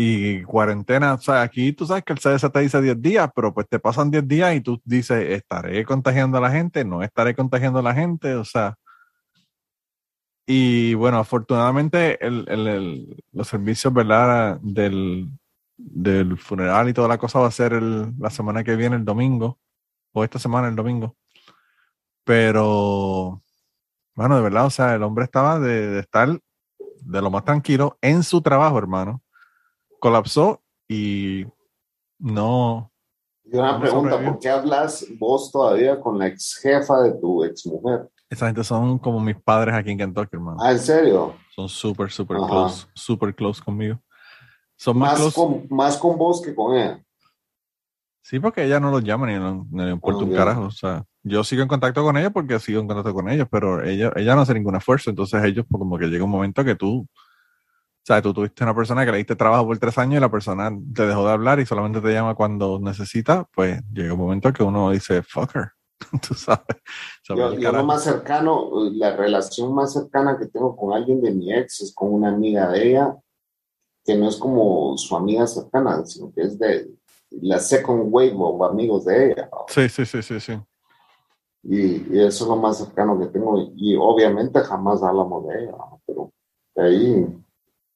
y cuarentena. O sea, aquí tú sabes que el CDC te dice 10 días, pero pues te pasan 10 días y tú dices, estaré contagiando a la gente, no estaré contagiando a la gente, o sea. Y bueno, afortunadamente el, el, los servicios, ¿verdad? Del, del funeral y toda la cosa va a ser la semana que viene, el domingo, o esta semana, el domingo. Pero, bueno, de verdad, o sea, el hombre estaba de, estar de lo más tranquilo en su trabajo, hermano. Colapsó y no. Y una pregunta, ¿por qué hablas vos todavía con la ex jefa de tu ex mujer? Esa gente son como mis padres aquí en Kentucky, hermano. Ah, ¿en serio? Son súper, súper close, súper close conmigo. Son más, con, más con vos que con ella. Sí, porque ella no los llama ni, le importa un carajo. O sea, yo sigo en contacto con ella porque sigo en contacto con ellos, pero ella, ella no hace ningún esfuerzo. Entonces ellos, pues, como que llega un momento que tú, sea, tú tuviste una persona que le diste trabajo por tres años y la persona te dejó de hablar y solamente te llama cuando necesita, pues llega un momento que uno dice, fucker. *laughs* tú sabes. Yo, yo lo más cercano, la relación más cercana que tengo con alguien de mi ex es con una amiga de ella que no es como su amiga cercana, sino que es de la second wave o amigos de ella. Sí, sí, sí, sí, sí. Y, eso es lo más cercano que tengo. Y obviamente jamás hablamos de ella, pero de ahí.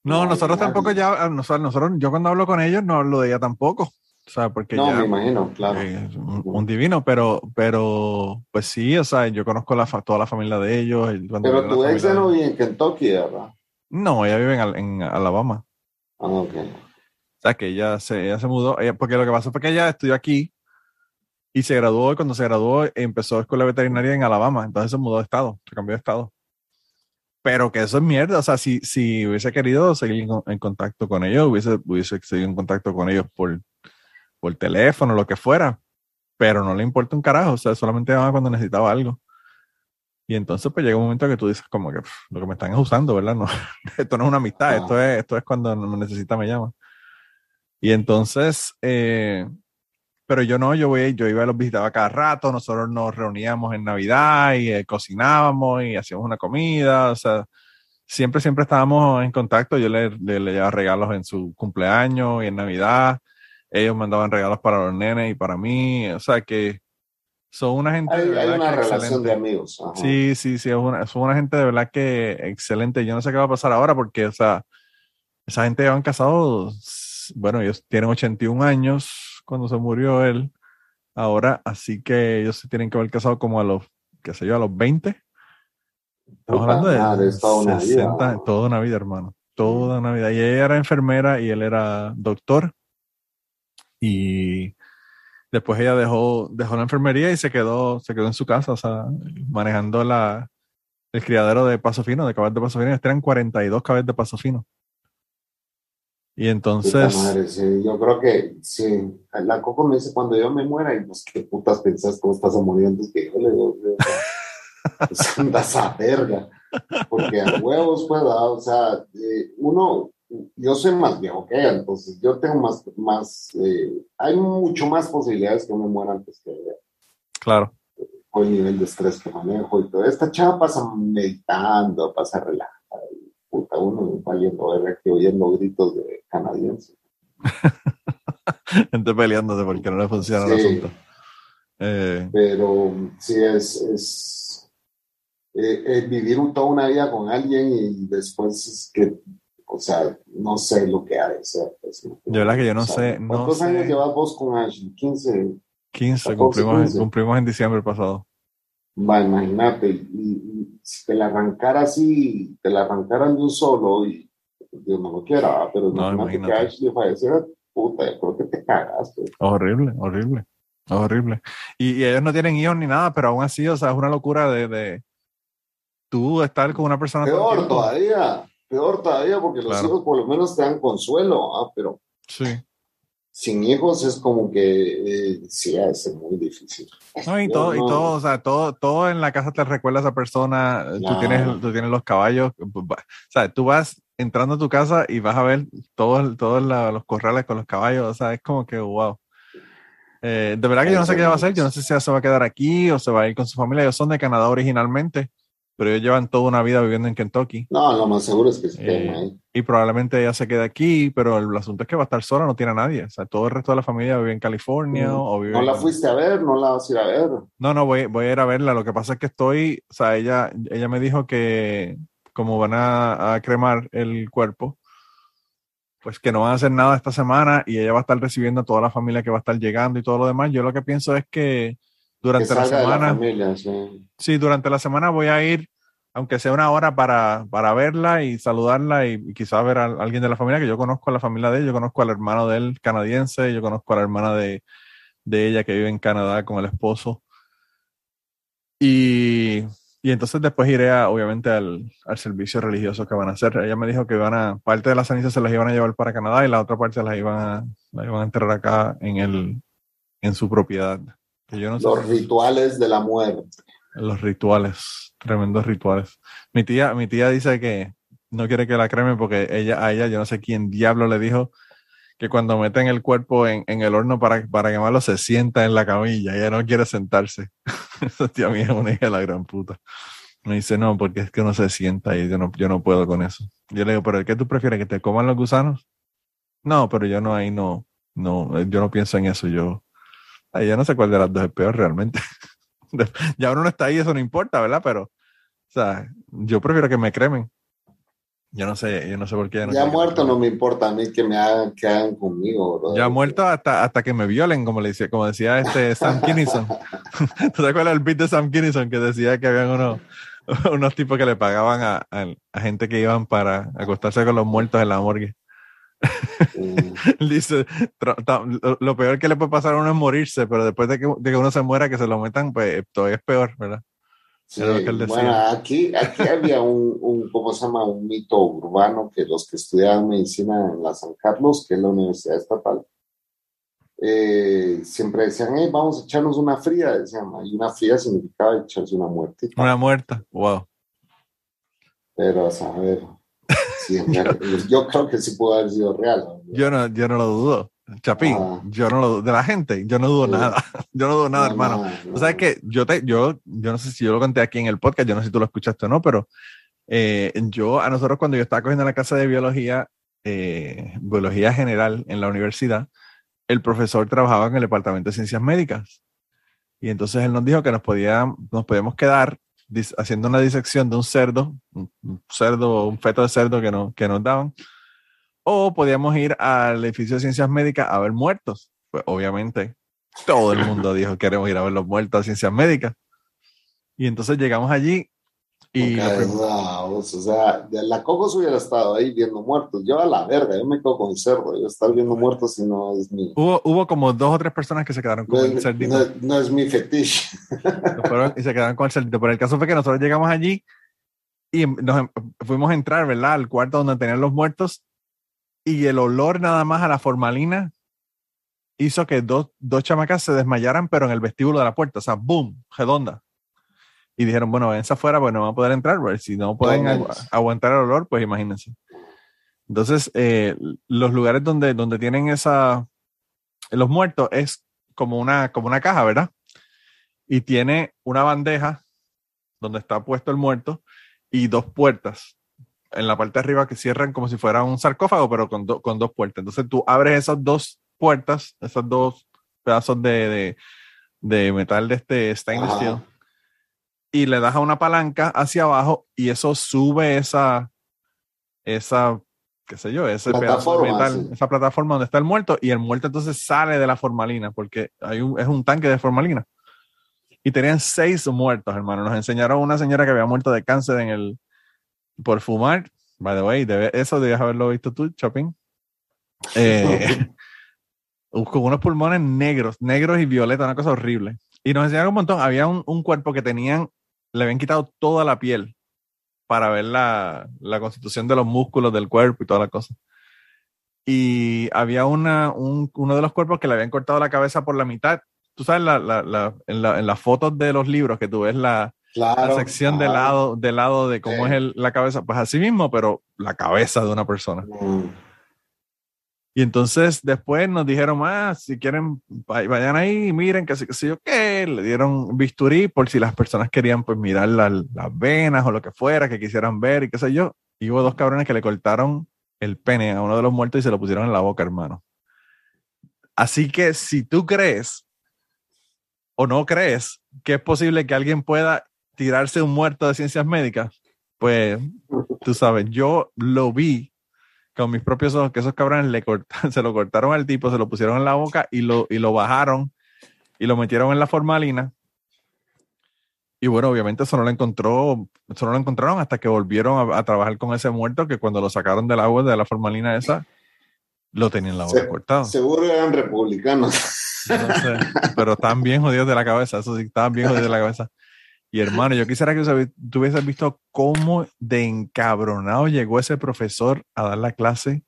No, nosotros tampoco ya, nosotros, yo cuando hablo con ellos no hablo de ella tampoco. O sea, porque no, me imagino, claro. un, divino, pero, pero, pues sí, o sea, yo conozco la, toda la familia de ellos. Pero tu ex no vive en Kentucky, ¿verdad? No, ella vive en, en Alabama. Ah, O sea, que ella se, ella se mudó, porque lo que pasó fue que ella estudió aquí y se graduó, y cuando se graduó empezó escuela veterinaria en Alabama, entonces se mudó de estado, se cambió de estado. Pero que eso es mierda, o sea, si, si hubiese querido seguir en, contacto con ellos, hubiese, hubiese seguido en contacto con ellos por, por teléfono, lo que fuera, pero no le importa un carajo, o sea, solamente llamaba cuando necesitaba algo. Y entonces pues llega un momento que tú dices como que lo que me están es usando, ¿verdad? No, *laughs* esto no es una amistad, esto, es, esto es cuando me necesita me llama. Y entonces, eh, pero yo no, yo voy, yo iba los visitaba cada rato, nosotros nos reuníamos en Navidad y eh, cocinábamos y hacíamos una comida, o sea, siempre, siempre estábamos en contacto, yo le, le, le llevaba regalos en su cumpleaños y en Navidad, ellos mandaban regalos para los nenes y para mí, o sea que son una gente. Hay, hay una relación de amigos. Sí, sí, sí, una, son una gente de verdad que excelente. Yo no sé qué va a pasar ahora porque, o sea, esa gente han casado, bueno, ellos tienen 81 años cuando se murió él ahora, así que ellos se tienen que haber casado como a los, qué sé yo, a los 20. Estamos hablando de, toda, una vida. toda una vida, hermano. Toda una vida. Y ella era enfermera y él era doctor. Y Después ella dejó, dejó la enfermería y se quedó, se quedó en su casa, o sea, manejando la, el criadero de paso fino, de caballos de paso fino. Este eran 42 caballos de paso fino. Y entonces. Yo creo que sí. La Coco me dice: cuando yo me muera, y pues, ¿qué putas pensás cómo estás muriendo? Es que yo le digo, *laughs* pues andas a verga. Porque a huevos, pues, o sea, eh, uno, yo soy más viejo que ella, entonces yo tengo más, más eh, hay mucho más posibilidades que me muera antes que ella. Claro. Por el nivel de estrés que manejo y todo. Esta chava pasa meditando, pasa relajada. Puta, uno valiendo que oyendo gritos de canadienses. *laughs* Gente peleándose porque no le funciona el asunto. Eh, pero sí es, es eh, vivir toda una vida con alguien y después es que o sea, no sé lo que ha de ser. De verdad que yo no sé. ¿Cuántos años llevas vos con Ashley? 15. 15, cumplimos, cumplimos en diciembre pasado. Va, imagínate, y, si te la arrancara así, te la arrancaran de un solo, y Dios no lo quiera, pero no, imagínate, que Ashley falleciera, puta, yo creo que te cagaste. Horrible, horrible, horrible. Y, ellos no tienen hijos ni nada, pero aún así, o sea, es una locura de, de tú estar con una persona. Peor todavía peor todavía porque los hijos por lo menos te dan consuelo, ¿ah? pero sí. Sin hijos es como que eh, sí, es muy difícil. No, y todo, y todo, o sea, todo, todo en la casa te recuerda a esa persona, tú, tienes, tú tienes los caballos, o sea, tú vas, entrando a tu casa y vas a ver todos, todos los corrales con los caballos, o sea, es como que wow. Eh, de verdad que yo no sé qué va a hacer, yo no sé si se va a quedar aquí o se va a ir con su familia, ellos son de Canadá originalmente, pero ellos llevan toda una vida viviendo en Kentucky. No, lo más seguro es que se queden eh, ahí. Y probablemente ella se quede aquí, pero el, asunto es que va a estar sola, no tiene a nadie. O sea, todo el resto de la familia vive en California mm. o vive ¿No la fuiste a ver? ¿No la vas a ir a ver? No, no, voy, voy a ir a verla. Lo que pasa es que estoy, o sea, ella, ella me dijo que como van a, a cremar el cuerpo, pues que no van a hacer nada esta semana y ella va a estar recibiendo a toda la familia que va a estar llegando y todo lo demás. Yo lo que pienso es que durante la semana... sí. durante la semana voy a ir, aunque sea una hora, para, para verla y saludarla y, quizás ver a alguien de la familia, que yo conozco a la familia de él, yo conozco al hermano de él canadiense, yo conozco a la hermana de, de ella que vive en Canadá con el esposo. Y y entonces después iré obviamente al, al, servicio religioso que van a hacer. Ella me dijo que van a, parte de las cenizas se las iban a llevar para Canadá y la otra parte las iban a, las iban a enterrar acá en, el, en su propiedad. Yo no los rituales de la muerte. Los rituales, tremendos rituales. Mi tía, mi tía dice que no quiere que la creme porque ella, a ella, yo no sé quién diablo le dijo que cuando meten el cuerpo en, en el horno para, para quemarlo se sienta en la camilla, ella no quiere sentarse. *laughs* Esa tía mía es una hija de la gran puta. Me dice, no, porque es que no se sienta y yo no, yo no puedo con eso. Yo le digo, pero ¿qué tú prefieres? ¿Que te coman los gusanos? No, pero yo no, ahí no, no, yo no pienso en eso. Yo, ahí ya no sé cuál de las dos es peor realmente. *laughs* ya uno no está ahí, eso no importa, ¿verdad? Pero, o sea, yo prefiero que me cremen. Yo no sé, yo no sé por qué. Ya, ya muerto no me importa a mí que me hagan, que hagan conmigo, bro. Ya muerto hasta, hasta que me violen, como le decía, como decía este Sam Kinison. *laughs* ¿Tú te acuerdas del beat de Sam Kinison que decía que habían unos, *laughs* unos tipos que le pagaban a, a, gente que iban para acostarse con los muertos en la morgue? *laughs* Dice, lo peor que le puede pasar a uno es morirse, pero después de que, de que uno se muera, que se lo metan, pues todavía es peor, ¿verdad? bueno, aquí, aquí había un, un, ¿cómo se llama? Un mito urbano que los que estudiaban medicina en la San Carlos, que es la Universidad Estatal, eh, siempre decían, hey, vamos a echarnos una fría, decían, y una fría significaba echarse una muerte. Una muerta, wow. Pero, a saber, yo creo que sí pudo haber sido real. Yo no, yo no lo dudo. Chapín, ah. yo no lo de la gente, yo no dudo nada, *laughs* yo no dudo nada, hermano. o sea, que yo te, yo, yo no sé si yo lo conté aquí en el podcast, yo no sé si tú lo escuchaste o no, pero eh, yo, a nosotros cuando yo estaba cogiendo la clase de biología, eh, biología general en la universidad, el profesor trabajaba en el departamento de ciencias médicas. Y entonces él nos dijo que nos podía, nos podíamos quedar haciendo una disección de un cerdo, un cerdo, un feto de cerdo que, no, que nos daban o podíamos ir al edificio de ciencias médicas a ver muertos. Pues obviamente todo el mundo dijo queremos ir a ver los muertos a ciencias médicas. Y entonces llegamos allí y... o sea, la Cocos hubiera estado ahí viendo muertos. Yo a la verga, yo me quedo con el cerdo. Yo estar viendo muertos y no es mi... Hubo, hubo como dos o tres personas que se quedaron con el cerdito. No, es mi fetiche. y se quedaron con el cerdito. Pero el caso fue que nosotros llegamos allí y nos fuimos a entrar, ¿verdad? Al cuarto donde tenían los muertos y el olor nada más a la formalina hizo que dos, dos chamacas se desmayaran, pero en el vestíbulo de la puerta, o sea, boom, redonda. Y dijeron, bueno, váyanse afuera, pues no van a poder entrar, pues, si no pueden aguantar el olor, pues imagínense. Entonces, eh, los lugares donde, donde tienen esa, los muertos es como una, como una caja, ¿verdad? Y tiene una bandeja donde está puesto el muerto y dos puertas en la parte de arriba que cierran como si fuera un sarcófago, pero con, con dos puertas. Entonces tú abres esas dos puertas, esos dos pedazos de, de, metal de este stainless steel, y le das a una palanca hacia abajo y eso sube esa, esa, qué sé yo, ese pedazo de metal, esa plataforma donde está el muerto, y el muerto entonces sale de la formalina, porque hay un, es un tanque de formalina. Y tenían seis muertos, hermano. Nos enseñaron una señora que había muerto de cáncer en el, por fumar. By the way, eso debías haberlo visto tú, Shopping. Eh, *laughs* con unos pulmones negros, negros y violeta, una cosa horrible. Y nos enseñaron un montón. Había un, cuerpo que tenían, le habían quitado toda la piel para ver la, la constitución de los músculos del cuerpo y toda la cosa. Y había una, un, uno de los cuerpos que le habían cortado la cabeza por la mitad. Tú sabes, la, la, en, las fotos de los libros que tú ves la, la sección de lado, de lado de cómo es el, la cabeza, pues así mismo, pero la cabeza de una persona. Mm. Y entonces después nos dijeron, más ah, si quieren, vayan ahí, miren, que sé que yo qué, le dieron bisturí por si las personas querían pues mirar las venas o lo que fuera, que quisieran ver y qué sé yo. Y hubo dos cabrones que le cortaron el pene a uno de los muertos y se lo pusieron en la boca, hermano. Así que si tú crees o no crees que es posible que alguien pueda tirarse un muerto de ciencias médicas, pues tú sabes, yo lo vi con mis propios ojos que esos cabrones le *laughs* se lo cortaron al tipo, se lo pusieron en la boca y lo, y lo bajaron y lo metieron en la formalina. Y bueno, obviamente eso no lo encontró, eso no lo encontraron hasta que volvieron a, trabajar con ese muerto que cuando lo sacaron del agua de la formalina esa, lo tenían la boca cortado. Seguro eran republicanos. No sé, pero estaban bien jodidos de la cabeza, eso sí, estaban bien jodidos de la cabeza. Y hermano, yo quisiera que tú hubieses visto cómo de encabronado llegó ese profesor a dar la clase,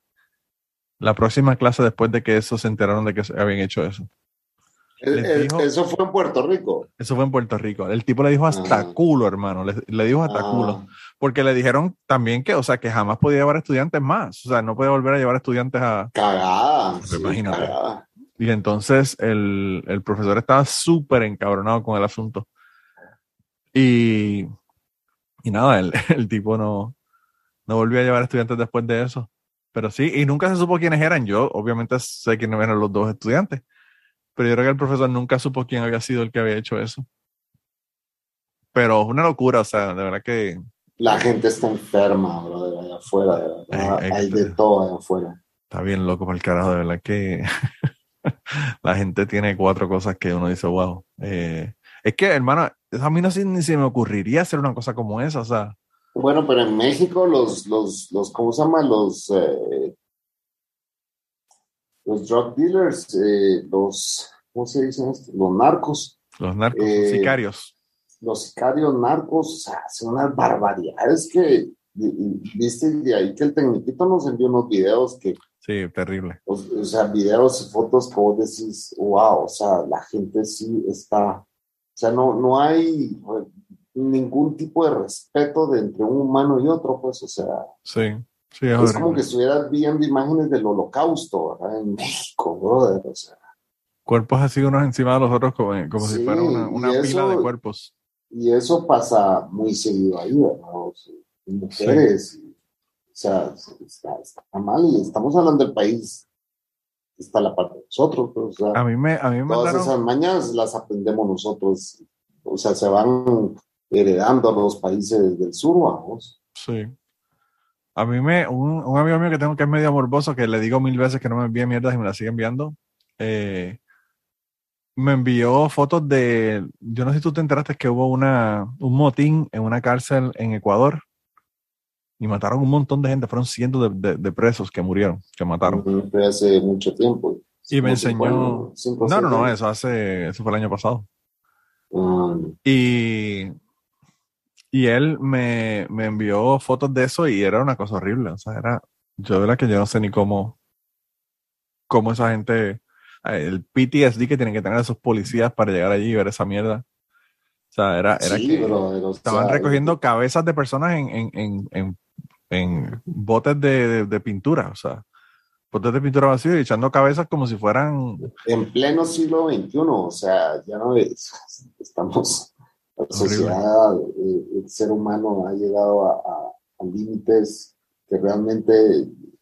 la próxima clase después de que eso se enteraron de que habían hecho eso. eso fue en Puerto Rico. Eso fue en Puerto Rico. El tipo le dijo hasta ah. culo, hermano. Le, dijo hasta ah. culo. Porque le dijeron también que, o sea, que jamás podía llevar estudiantes más. O sea, no puede volver a llevar estudiantes a. Cagada. imagínate. Y entonces el, el profesor estaba súper encabronado con el asunto. Y, y nada, el, *laughs* el, tipo no, no volvió a llevar estudiantes después de eso. Pero sí, y nunca se supo quiénes eran. Yo obviamente sé quiénes eran los dos estudiantes, pero yo creo que el profesor nunca supo quién había sido el que había hecho eso. Pero es una locura, o sea, de verdad que... La gente está enferma, bro, de allá afuera, de verdad. Hay de todo allá afuera. Está bien loco para el carajo, de verdad que *laughs* la gente tiene cuatro cosas que uno dice, wow. Eh, es que, hermano, a mí no ni se me ocurriría hacer una cosa como esa, o sea. Bueno, pero en México los, los, los ¿cómo se llama? Los, eh, los drug dealers, eh, los, ¿cómo se dicen esto? Los narcos. Los narcos, los eh, sicarios. Los sicarios narcos, o sea, hacen unas barbaridades que, viste de ahí que el tecniquito nos envió unos videos que... Sí, terrible. O, o sea, videos y fotos que vos decís, wow, o sea, la gente sí está sea, no, no hay ningún tipo de respeto de entre un humano y otro, pues, o sea. Sí, sí, es, como que estuvieras viendo imágenes del holocausto, ¿verdad? En *laughs* México, brother, o sea. Cuerpos así unos encima de los otros como, como si fuera una, una pila de cuerpos. Y eso pasa muy seguido ahí, ¿verdad? O sea, mujeres. o sea, está, está mal y estamos hablando del país está la parte de nosotros. Pues, a mí me, a mí me todas esas mañas las aprendemos nosotros. O sea, se van heredando a los países del sur, vamos. Sí. A mí me, un, un, amigo mío que tengo que es medio morboso, que le digo mil veces que no me envíe mierdas y me la sigue enviando, eh, me envió fotos de, yo no sé si tú te enteraste que hubo una, un motín en una cárcel en Ecuador y mataron un montón de gente, fueron cientos de, presos que murieron, que mataron. hace mucho tiempo. Y me enseñó... no, no, no, eso hace, eso fue el año pasado. Ah. Y, y él me, me, envió fotos de eso y era una cosa horrible. O sea, era, yo de la que yo no sé ni cómo, cómo esa gente, el PTSD que tienen que tener esos policías para llegar allí y ver esa mierda. O sea, era, era que estaban recogiendo cabezas de personas en, en, en, en botes de, de, pintura, o sea, botes de pintura vacíos y echando cabezas como si fueran... En pleno siglo XXI, o sea, ya no es, *laughs* estamos, la sociedad, eh, el, ser humano ha llegado a, a, límites que realmente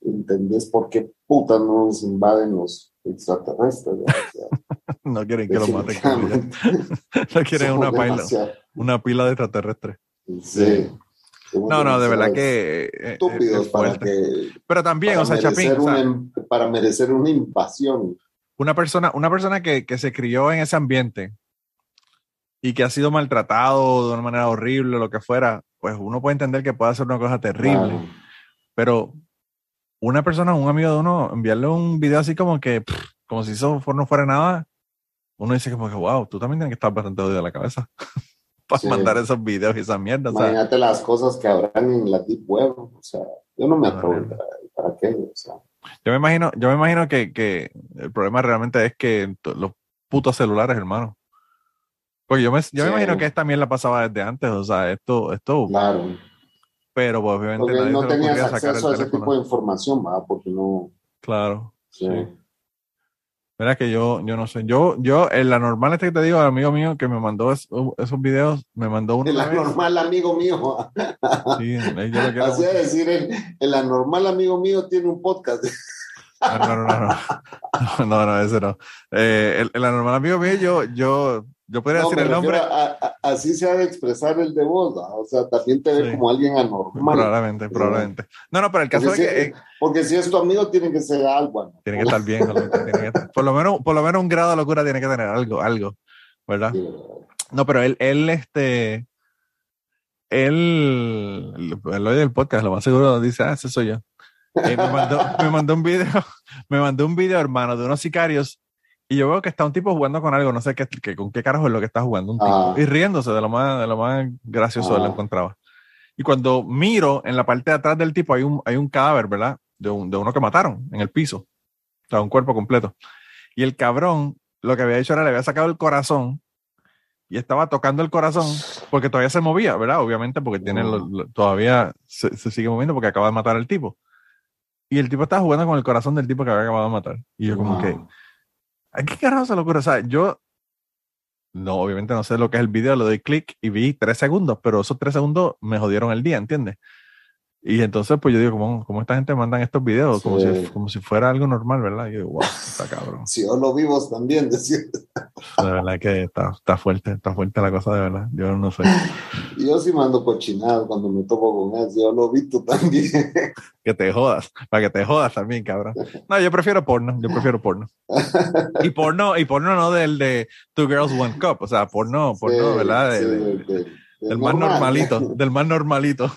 entendés por qué puta nos invaden los extraterrestres. no *laughs* quieren que lo maten. *laughs* no quieren una pila, una pila de extraterrestres. Sí. No, no, de verdad que. Eh, Estúpidos para que. Pero también, o sea, Chapín. Em, para merecer una invasión. Una persona, una persona que, que, se crió en ese ambiente y que ha sido maltratado de una manera horrible, lo que fuera, pues uno puede entender que puede hacer una cosa terrible. Pero una persona, un amigo de uno, enviarle un video así como que, como si eso no fuera nada, uno dice como que, wow, tú también tienes que estar bastante odio de la cabeza. *laughs* para mandar esos videos y esa mierda. Imagínate las cosas que habrán en la Deep Web. O sea, yo no me atrevo. ¿Para qué? O sea. Yo me imagino, yo me imagino que, que, el problema realmente es que los putos celulares, hermano. Pues yo me, yo me imagino que esta la pasaba desde antes, o sea, esto, esto. Claro. Pero pues, obviamente porque no tenías acceso a ese tipo de información, ¿va? Porque no. Claro. Sí. Mira que yo, yo no sé, yo, yo, en la normal este que te digo, el amigo mío que me mandó esos videos, me mandó uno. El anormal amigo mío. Sí, yo lo quiero Así decir, el, el anormal amigo mío tiene un podcast. No, no, no, no, *laughs* no, no, ese no. Eh, el, el anormal amigo mío, yo, yo, yo podría decir el nombre. así se ha de expresar el de vos, o sea, también te ve como alguien anormal. Probablemente, probablemente. No, no, pero el caso porque de que. Si, porque si es tu amigo, tiene que ser algo. Tiene que estar bien, por, lo menos, por lo menos un grado de locura tiene que tener algo, algo, ¿verdad? No, pero él, él, este. Él, él oye el podcast, lo más seguro dice, ah, ese soy yo. me, mandó, me mandó un video, *laughs* me mandó un video, hermano, de unos sicarios y yo veo que está un tipo jugando con algo, no sé qué, con qué carajo es lo que está jugando un tipo. Ah. Y riéndose de lo más, de lo más gracioso que lo ah. encontraba. Y cuando miro en la parte de atrás del tipo hay un, hay un cadáver, ¿verdad? De, un, de uno que mataron en el piso. O sea, un cuerpo completo. Y el cabrón lo que había hecho era le había sacado el corazón y estaba tocando el corazón porque todavía se movía, ¿verdad? Obviamente porque tiene todavía se, se, sigue moviendo porque acaba de matar al tipo. Y el tipo estaba jugando con el corazón del tipo que había acabado de matar. Y yo como que ¿A qué carajo se lo ocurre? O sea, yo no, obviamente no sé lo que es el video, le doy clic y vi tres segundos, pero esos tres segundos me jodieron el día, ¿entiendes? Y entonces, pues yo digo, ¿cómo, cómo esta gente mandan estos videos? Como, si, como si fuera algo normal, ¿verdad? Y yo digo, wow, está cabrón. Si yo lo vivos también, decir. De verdad que está, está, fuerte, está fuerte la cosa, de verdad. Yo no sé. *laughs* yo sí mando cochinadas cuando me topo con eso. Yo lo vi tú también. *laughs* que te jodas, para que te jodas también, cabrón. No, yo prefiero porno, yo prefiero porno. Y porno, y porno no del de Two Girls One Cup, o sea, porno, porno, ¿verdad? del más normalito, del más normalito.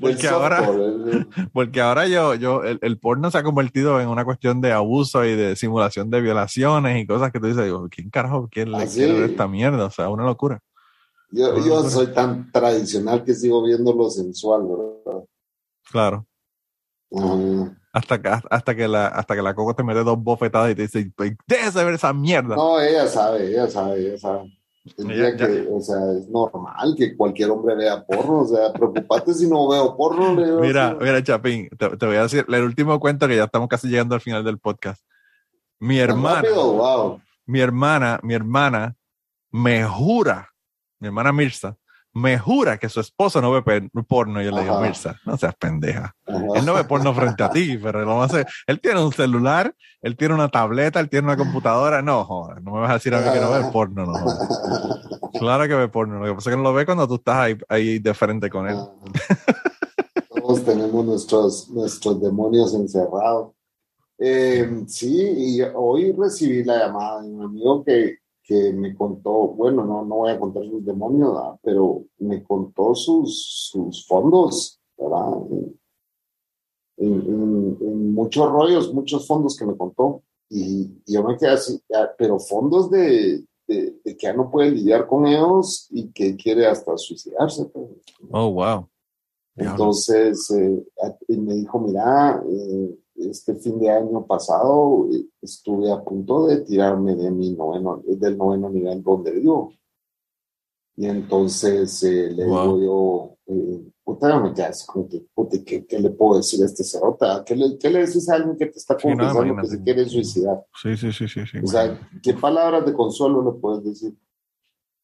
Porque ahora, *laughs* porque ahora yo, yo, el, porno se ha convertido en una cuestión de abuso y de simulación de violaciones y cosas que tú dices, digo, ¿quién carajo quién le quiere esta mierda? O sea, una locura. Yo, yo soy tan tradicional que sigo viendo lo sensual, ¿verdad? Claro. Hasta que, hasta que la, hasta que la coco te mete dos bofetadas y te dice, déjese ver esa mierda. No, ella sabe, ella sabe, ella sabe o sea, es normal que cualquier hombre vea porno, o sea, preocupate si no veo porno. mira, mira, Chapín, te, voy a decir el último cuento que ya estamos casi llegando al final del podcast. Mi hermana, mi hermana, mi hermana me jura, mi hermana Mirza, me jura que su esposo no ve porno. Y yo le digo, Mirza, no seas pendeja. Él no ve porno frente a ti, pero lo hace. Él tiene un celular, él tiene una tableta, él tiene una computadora. No, joder, no me vas a decir a mí que no ve porno, no. Claro que ve porno. Lo que pasa es que no lo ve cuando tú estás ahí, ahí de frente con él. Todos tenemos nuestros, nuestros demonios encerrados. Eh, sí, y hoy recibí la llamada de un amigo que, que me contó, bueno, no, no voy a contar sus demonios, pero me contó sus, sus fondos, ¿verdad? En, muchos rollos, muchos fondos que me contó. Y, yo me quedé así, pero fondos de, de, que ya no puede lidiar con ellos y que quiere hasta suicidarse. Pues. Oh, wow. Entonces, eh, me dijo, mira, eh, este fin de año pasado estuve a punto de tirarme de mi noveno, del noveno nivel donde vivo. Y entonces eh, le digo yo, eh, puta, me como que, ¿qué, ¿qué, le puedo decir a este cerota? ¿Qué le, ¿Qué le decís a alguien que te está confesando que se quiere suicidar? Sí, sí, sí, sí. sí o sea, ¿qué palabras de consuelo le puedes decir?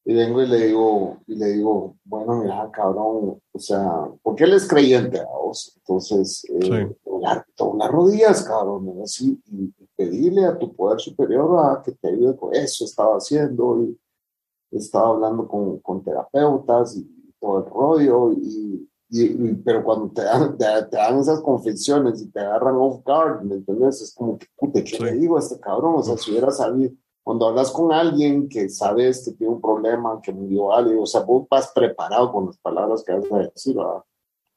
Y vengo y le digo, y le digo, bueno, mira, cabrón, o sea, porque él es creyente a vos, entonces, eh, las rodillas, cabrón, así, y, pedirle a tu poder superior a que te ayude con eso, estaba haciendo, y estaba hablando con, con terapeutas y todo el rollo, y, y, pero cuando te dan, te, dan esas confesiones y te agarran off guard, ¿me entiendes? Es como que, puta, ¿qué le digo a este cabrón? O sea, si hubiera sabido cuando hablas con alguien que sabes que tiene un problema, que murió alguien, o sea, vos vas preparado con las palabras que vas a decir, ¿verdad?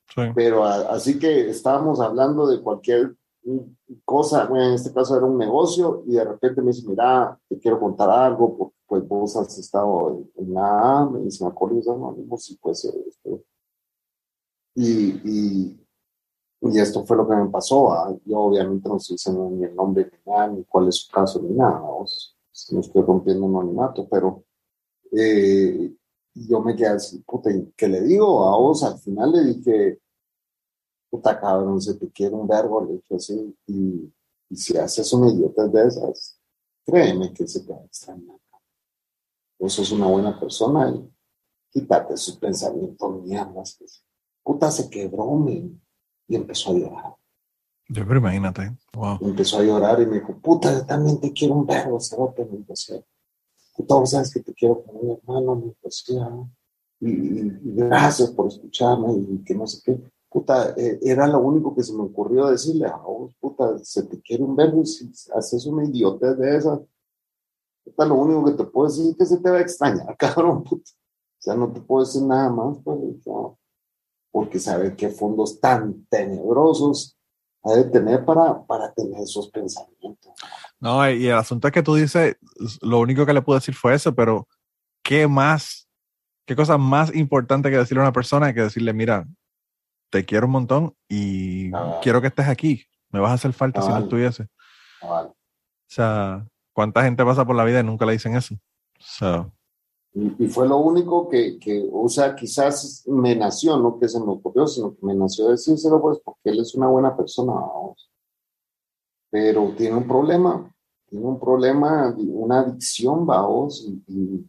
Sí. Pero así que estábamos hablando de cualquier cosa, bueno, en este caso era un negocio, y de repente me dice, mira, te quiero contar algo, porque pues vos has estado en, la me dice, me acuerdo anónimos, y pues, este, y, y, y, esto fue lo que me pasó, yo obviamente no estoy diciendo ni el nombre ni nada, ni cuál es su caso, ni nada, no estoy rompiendo un anonimato, pero Eh, yo me quedé así, puta, ¿qué le digo a vos? Al final le dije, puta cabrón, se te quiere un verbo, le dije así, y, si haces una idiota de esas, créeme que se te va a extrañar. Vos sos una buena persona y quítate sus pensamientos mierdas. Puta, se quebró, y empezó a llorar. Yo, pero imagínate, wow. empezó a llorar y me dijo, puta, yo también te quiero un verbo, tener que hacer puta, vos sabes que te quiero como mi hermano, mi poesía, y, y, gracias por escucharme y que no sé qué. Puta, eh, era lo único que se me ocurrió decirle, a vos, puta, se te quiere un verbo y si haces una idiotez de esa, puta, lo único que te puedo decir es que se te va a extrañar, *laughs* cabrón, puta. O sea, no te puedo decir nada más, pues, porque saber qué fondos tan tenebrosos ha de tener para, para tener esos pensamientos. No, y el asunto es que tú dices, lo único que le pude decir fue eso, pero ¿qué más? ¿Qué cosa más importante que decirle a una persona que decirle, mira, te quiero un montón y ah. quiero que estés aquí? Me vas a hacer falta si no estuviese. O sea, ¿cuánta gente pasa por la vida y nunca le dicen eso? Y, fue lo único que, que, o sea, quizás me nació, no que se me ocurrió, sino que me nació decírselo, pues, porque él es una buena persona, pero tiene un problema tiene un problema, una adicción, vamos, y,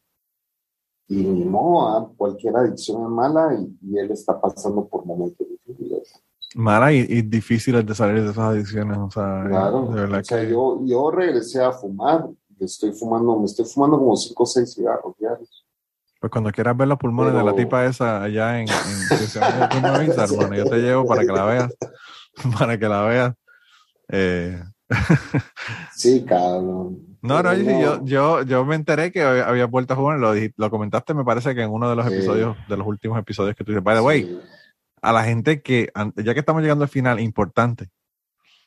y, no, cualquier adicción es mala y, él está pasando por momentos difíciles. Mala y, difíciles de salir de esas adicciones, o sea, claro, o sea, yo, yo regresé a fumar, estoy fumando, me estoy fumando como 5 o 6 cigarros diarios. Pues cuando quieras ver los pulmones de la tipa esa allá en, en hermano, yo te llevo para que la veas, *laughs* para que la veas. Eh, *laughs* sí, cabrón. No, no, yo, yo, yo me enteré que había vuelto a jugar, lo, lo comentaste, me parece que en uno de los episodios, de los últimos episodios que tú dices, by the way, a la gente que, ya que estamos llegando al final, importante,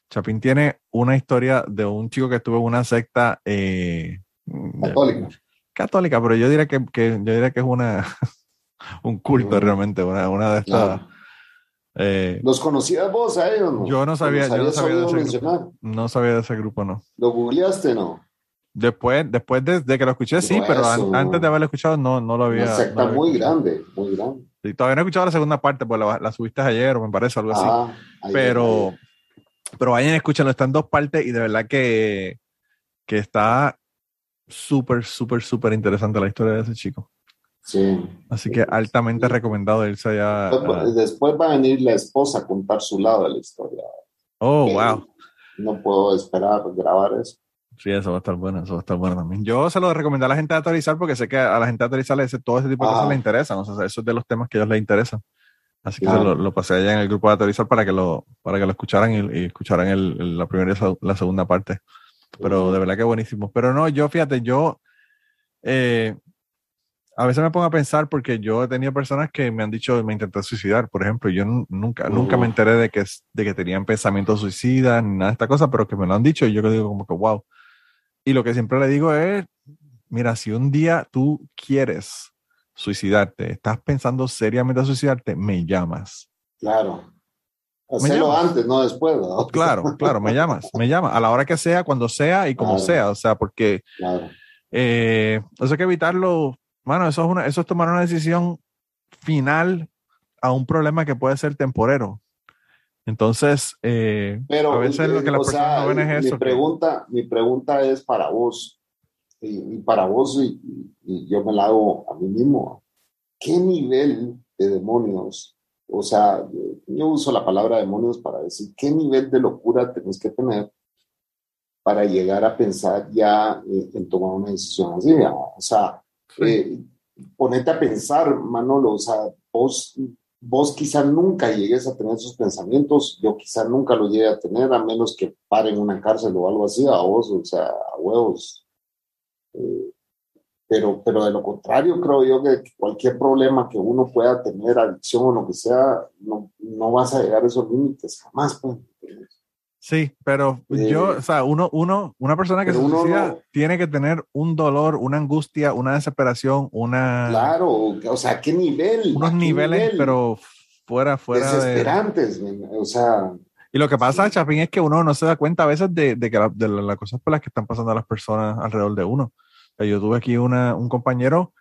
Chapín tiene una historia de un chico que estuvo en una secta eh, católica. Católica, pero yo diría que, que yo diría que es una *laughs* un culto realmente, una, una de estas. Eh, ¿Los conocías vos a ellos? No? Yo no sabía, yo no sabía de ese grupo. No sabía de ese grupo, no. ¿Lo googleaste, no? Después, después de, que lo escuché, sí, pero antes de haberlo escuchado no, no lo había. Una secta muy grande, muy grande. Y todavía no he escuchado la segunda parte, pues la, subiste ayer me parece algo así. Ah, pero, pero vayan escuchando, están dos partes y de verdad que, que está súper, súper, súper interesante la historia de ese chico. Sí. Así que altamente recomendado irse allá. Después, va a venir la esposa a contar su lado de la historia. Oh, wow. No puedo esperar grabar eso. Sí, eso va a estar bueno, eso va a estar bueno también. Yo se lo recomiendo a la gente de autorizar porque sé que a la gente de autorizar ese, todo ese tipo de cosas le interesan, o sea, eso es de los temas que a ellos les interesan. Así que lo, pasé allá en el grupo de autorizar para que lo, para que lo escucharan y, escucharan el, la primera y la segunda parte. Pero de verdad que buenísimo. Pero no, yo fíjate, yo eh, a veces me pongo a pensar porque yo he tenido personas que me han dicho, me intenté suicidar, por ejemplo, yo nunca, nunca me enteré de que, de que tenían pensamientos suicidas ni nada de esta cosa, pero que me lo han dicho y yo digo como que, wow. Y lo que siempre le digo es, mira, si un día tú quieres suicidarte, estás pensando seriamente a suicidarte, me llamas. Claro. Hacerlo antes, no después, ¿no? *laughs* Claro, claro, me llamas, me llamas, a la hora que sea, cuando sea y como sea, o sea, porque claro. eh, eso hay que evitarlo Mano, eso es, una, eso es tomar una decisión final a un problema que puede ser temporero. Entonces, eh, Pero, a veces lo que las personas no ven es eso. Mi pregunta, mi pregunta es para vos, y, para vos, y, yo me la hago a mí mismo. ¿Qué nivel de demonios, o sea, yo uso la palabra demonios para decir, qué nivel de locura tenés que tener para llegar a pensar ya eh, en tomar una decisión así? O sea, eh, ponete a pensar, Manolo, o sea, vos, vos quizá nunca llegues a tener esos pensamientos, yo quizá nunca los llegue a tener, a menos que paren una cárcel o algo así, a vos, o sea, a huevos. Eh, pero, pero de lo contrario, creo yo que cualquier problema que uno pueda tener, adicción o lo que sea, no, no vas a llegar a esos límites jamás. Pues. Sí, pero yo, o sea, uno, uno, una persona que se suicida tiene que tener un dolor, una angustia, una desesperación, una... Claro, o sea, ¿qué nivel? Unos niveles, pero fuera, fuera Desesperantes, o sea... Y lo que pasa, Chapín, es que uno no se da cuenta a veces de, de, que de las cosas por las que están pasando a las personas alrededor de uno. yo tuve aquí una, un compañero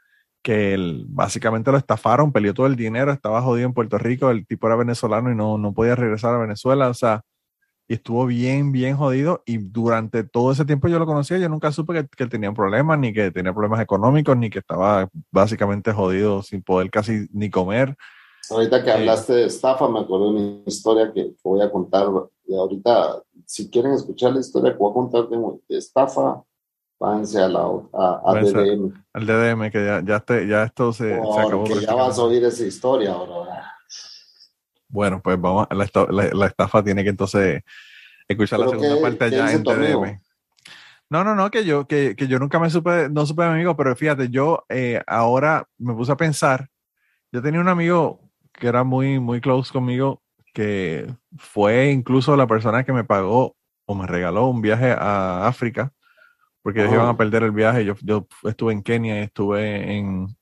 que él, básicamente lo estafaron, peleó todo el dinero, estaba jodido en Puerto Rico, el tipo era venezolano y no, no podía regresar a Venezuela, o sea, y estuvo bien, bien jodido. Y durante todo ese tiempo yo lo conocía, yo nunca supe que, que él tenía problemas, ni que tenía problemas económicos, ni que estaba básicamente jodido sin poder casi ni comer. Ahorita que hablaste de estafa, me acuerdo de una historia que voy a contar. Y ahorita, si quieren escuchar la historia que voy a contar de, estafa, váyanse a la a, DDM. Al DDM, que ya, ya, ya esto se, se acabó. ya vas a oír esa historia ahora. Bueno, pues vamos, la, la, estafa tiene que entonces escuchar la segunda parte allá en DDM. No, no, no, que yo, que, que, yo nunca me supe, no supe de mi amigo, pero fíjate, yo eh, ahora me puse a pensar, yo tenía un amigo que era muy, muy close conmigo, que fue incluso la persona que me pagó o me regaló un viaje a África, porque ellos iban a oh. perder el viaje. Yo, yo estuve en Kenia, estuve en,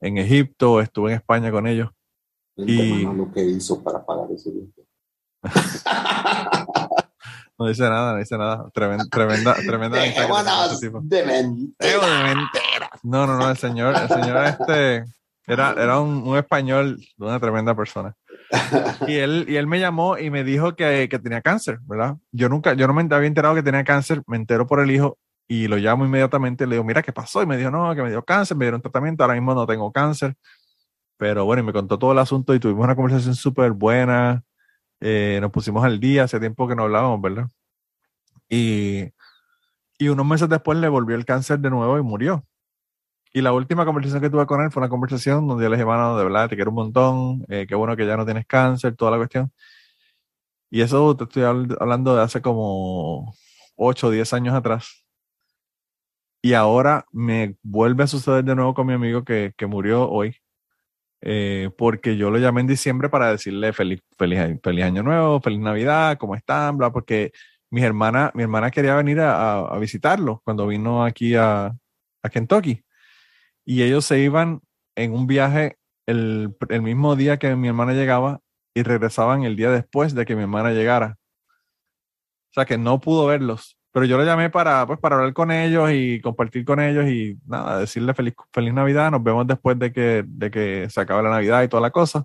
en Egipto, estuve en España con ellos. Y lo que hizo para pagar ese viaje. *laughs* no dice nada, no dice nada. Tremenda, tremenda, tremenda. *laughs* de No, no, no, el señor, el señor este era, era un, un, español de una tremenda persona. Y él, y él me llamó y me dijo que, que, tenía cáncer, ¿verdad? Yo nunca, yo no me había enterado que tenía cáncer, me entero por el hijo y lo llamo inmediatamente, le digo, mira, ¿qué pasó? Y me dijo, no, que me dio cáncer, me dieron tratamiento, ahora mismo no tengo cáncer. Pero bueno, y me contó todo el asunto y tuvimos una conversación súper buena, eh, nos pusimos al día, hace tiempo que no hablábamos, ¿verdad? Y, y unos meses después le volvió el cáncer de nuevo y murió. Y la última conversación que tuve con él fue una conversación donde yo le dije, mano, de verdad, te quiero un montón, eh, qué bueno que ya no tienes cáncer, toda la cuestión. Y eso te estoy hablando de hace como 8 o 10 años atrás. Y ahora me vuelve a suceder de nuevo con mi amigo que, que murió hoy. Eh, porque yo lo llamé en diciembre para decirle feliz, feliz, feliz año nuevo, feliz Navidad, ¿cómo están? Bla, porque mi hermana, mi hermana quería venir a, a visitarlo cuando vino aquí a, a Kentucky y ellos se iban en un viaje el, el, mismo día que mi hermana llegaba y regresaban el día después de que mi hermana llegara. O sea que no pudo verlos. Pero yo lo llamé para, pues, para hablar con ellos y compartir con ellos y nada, decirle feliz, feliz Navidad. Nos vemos después de que, de que se acabe la Navidad y toda la cosa.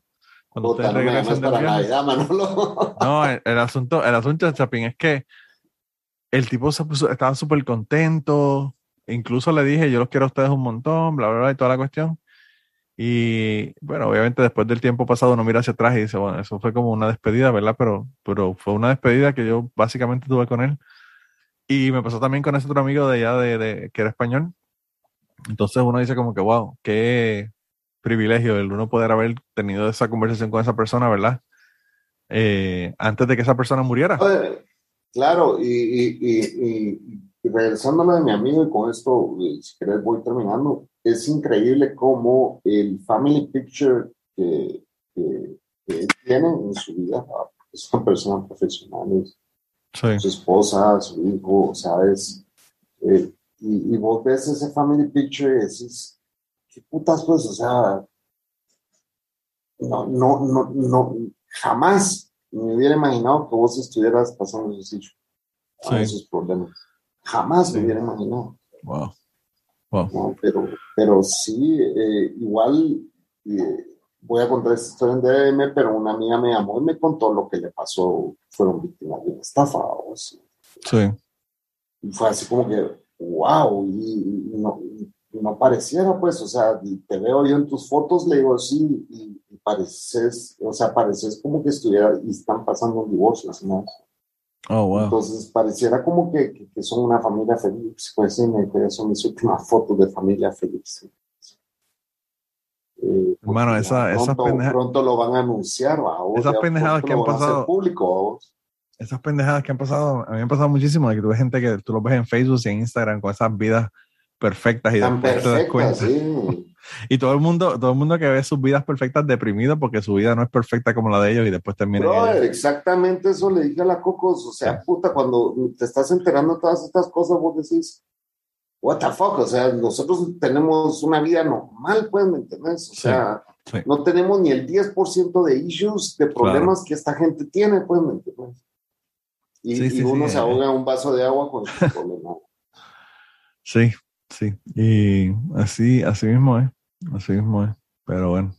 Cuando ustedes regresen para Navidad, Manolo. No, el, asunto, el asunto de Chapín es que el tipo se puso, estaba súper contento, incluso le dije, yo los quiero a ustedes un montón, bla, bla, bla, y toda la cuestión. Y bueno, obviamente después del tiempo pasado uno mira hacia atrás y dice, bueno, eso fue como una despedida, ¿verdad? Pero, pero fue una despedida que yo básicamente tuve con él. Y me pasó también con ese otro amigo de allá, de, de, que era español. Entonces uno dice como que, wow, qué privilegio el uno poder haber tenido esa conversación con esa persona, ¿verdad? Eh, antes de que esa persona muriera. Claro, y, y, y y regresándome de mi amigo, y con esto, eh, si querés, voy terminando, es increíble cómo el family picture que, que, tiene en su vida, es una persona profesional, su esposa, su hijo, o sea, es, eh, y, y, vos ves ese family picture y decís, qué putas, pues, o sea, no, no, no, no, jamás me hubiera imaginado que vos estuvieras pasando esos, esos problemas. Jamás me hubiera imaginado. Wow. wow. pero, pero sí, eh, igual eh, voy a contar esta historia en DM, pero una amiga me llamó y me contó lo que le pasó. Fueron víctimas de una estafa. sí. Y fue así como que, wow, y, no, no, pareciera, pues, o sea, te veo yo en tus fotos, le digo, sí, y, pareces, o sea, pareces como que estuviera, y están pasando divorcios, ¿no? Oh, Entonces pareciera como que, que, son una familia feliz. Pues sí, me son mis últimas *laughs* fotos de familia feliz. Eh, Hermano, esa, esas pendejadas. Pronto lo van a anunciar, Esas pendejadas que han pasado. Público, esas pendejadas que han pasado, a mí me han pasado muchísimo, de que tú ves gente que tú lo ves en Facebook y en Instagram con esas vidas perfectas y Tan perfectas, sí. *laughs* Y todo el mundo, todo el mundo que ve sus vidas perfectas deprimido porque su vida no es perfecta como la de ellos y después termina. exactamente eso le dije a la Cocos. O sea, puta, cuando te estás enterando de todas estas cosas, vos decís, what the fuck, o sea, nosotros tenemos una vida normal, pues, ¿me entiendes? O sea, no tenemos ni el 10% de issues, de problemas que esta gente tiene, pues, ¿me entiendes? Y, y uno se ahoga un vaso de agua con su problema. *laughs* Sí, Sí, y así, así mismo es, así mismo es, pero bueno.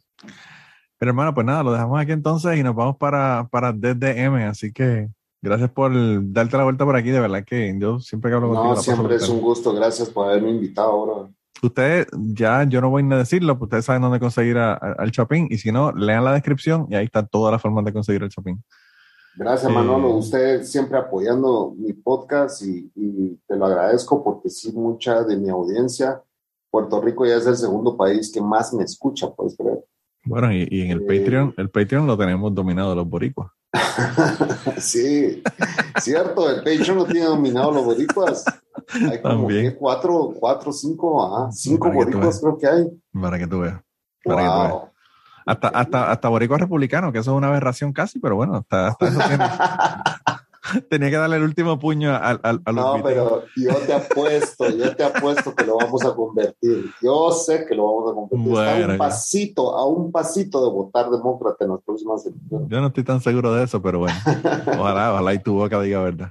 Pero hermano, pues nada, lo dejamos aquí entonces y nos vamos para, para DDM, así que gracias por darte la vuelta por aquí, de verdad que yo siempre que hablo contigo... No, siempre es un gusto, gracias por haberme invitado, bro. Ustedes, ya yo no voy a decirlo, pues ustedes saben dónde conseguir al Chapín, y si no, lean la descripción y ahí está todas las formas de conseguir el Chapín. Gracias, Manolo. Usted siempre apoyando mi podcast y, y, te lo agradezco porque sí, mucha de mi audiencia, Puerto Rico ya es el segundo país que más me escucha, puedes creer. Bueno, y, en el Patreon, el Patreon lo tenemos dominado los boricuas. *laughs* sí, cierto, el Patreon lo tiene dominado los boricuas. Hay como También. cuatro, cuatro, cinco, ah, cinco boricuas creo que hay. Para que tú veas. Para que tú veas. Hasta, hasta, hasta boricua republicano, que eso es una aberración casi, pero bueno, hasta, hasta eso tiene. *laughs* Tenía que darle el último puño al, al, No, pero yo te apuesto, yo te apuesto que lo vamos a convertir. Yo sé que lo vamos a convertir. Está a un pasito, a un pasito de votar demócrata en las próximas elecciones. Yo no estoy tan seguro de eso, pero bueno. *laughs* Ojalá, ojalá y tu boca diga verdad.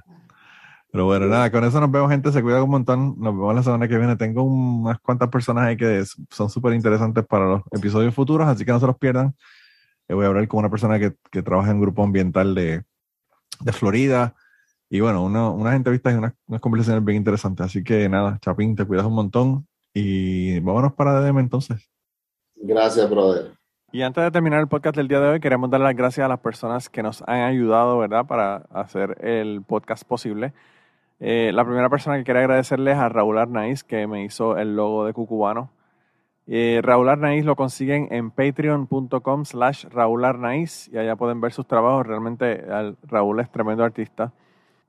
Pero bueno, nada, con eso nos vemos, gente. Se cuida un montón. Nos vemos la semana que viene. Tengo unas cuantas personas ahí que son súper interesantes para los episodios futuros, así que no se los pierdan. Eh, voy a hablar con una persona que, que trabaja en un grupo ambiental de, de Florida. Y bueno, unas entrevistas y unas, conversaciones bien interesantes. Así que nada, Chapín, te cuidas un montón y vámonos para DDM entonces. Gracias, brother. Y antes de terminar el podcast del día de hoy, queremos dar las gracias a las personas que nos han ayudado, ¿verdad?, para hacer el podcast posible. Eh, la primera persona que quería agradecerles a Raúl Arnaiz, que me hizo el logo de Cucubano. Eh, Raúl Arnaiz lo consiguen en patreon.com slash Raúl Arnaiz y allá pueden ver sus trabajos. Realmente Raúl es tremendo artista.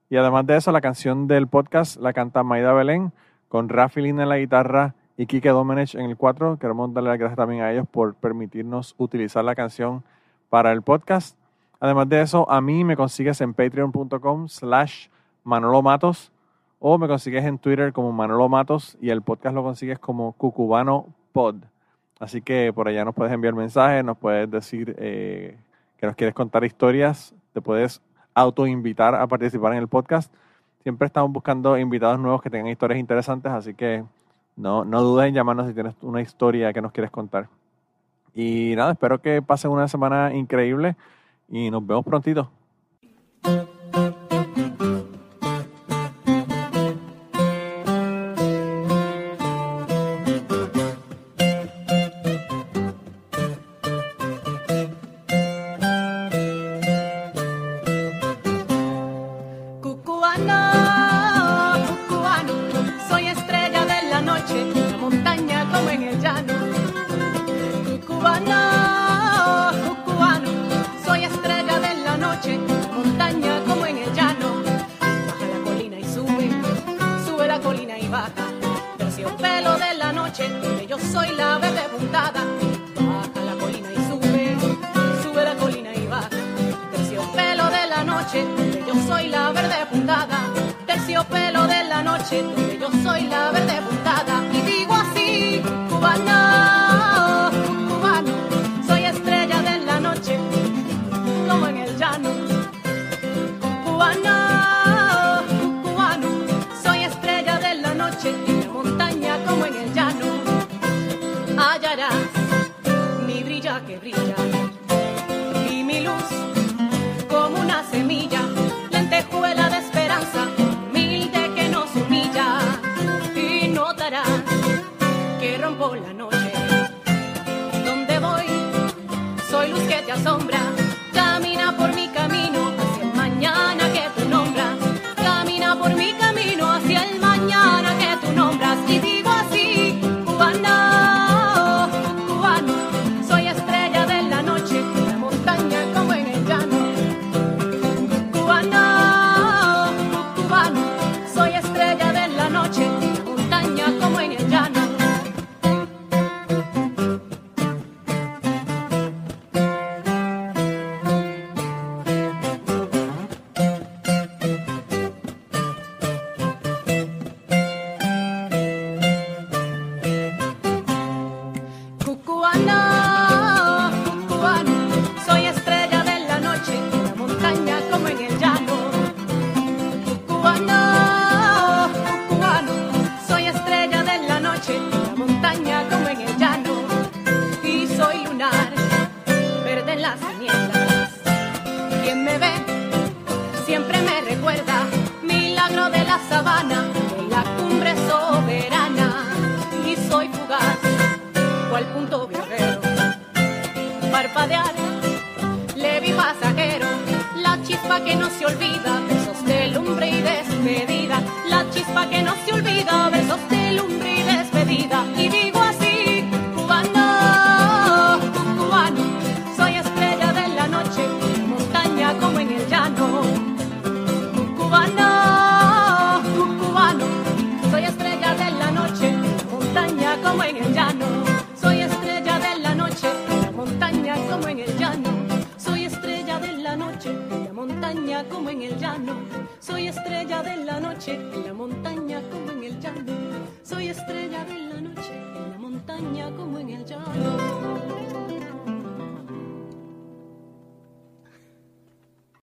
Y además de eso, la canción del podcast la canta Maida Belén con Rafi Lina en la guitarra y Kike Domenech en el 4. Queremos darle las gracias también a ellos por permitirnos utilizar la canción para el podcast. Además de eso, a mí me consigues en patreon.com slash Manolo Matos o me consigues en Twitter como Manolo Matos y el podcast lo consigues como Cucubano Pod. Así que por allá nos puedes enviar mensajes, nos puedes decir eh, que nos quieres contar historias, te puedes autoinvitar a participar en el podcast. Siempre estamos buscando invitados nuevos que tengan historias interesantes, así que no, no dudes en llamarnos si tienes una historia que nos quieres contar. Y nada, espero que pasen una semana increíble y nos vemos prontito.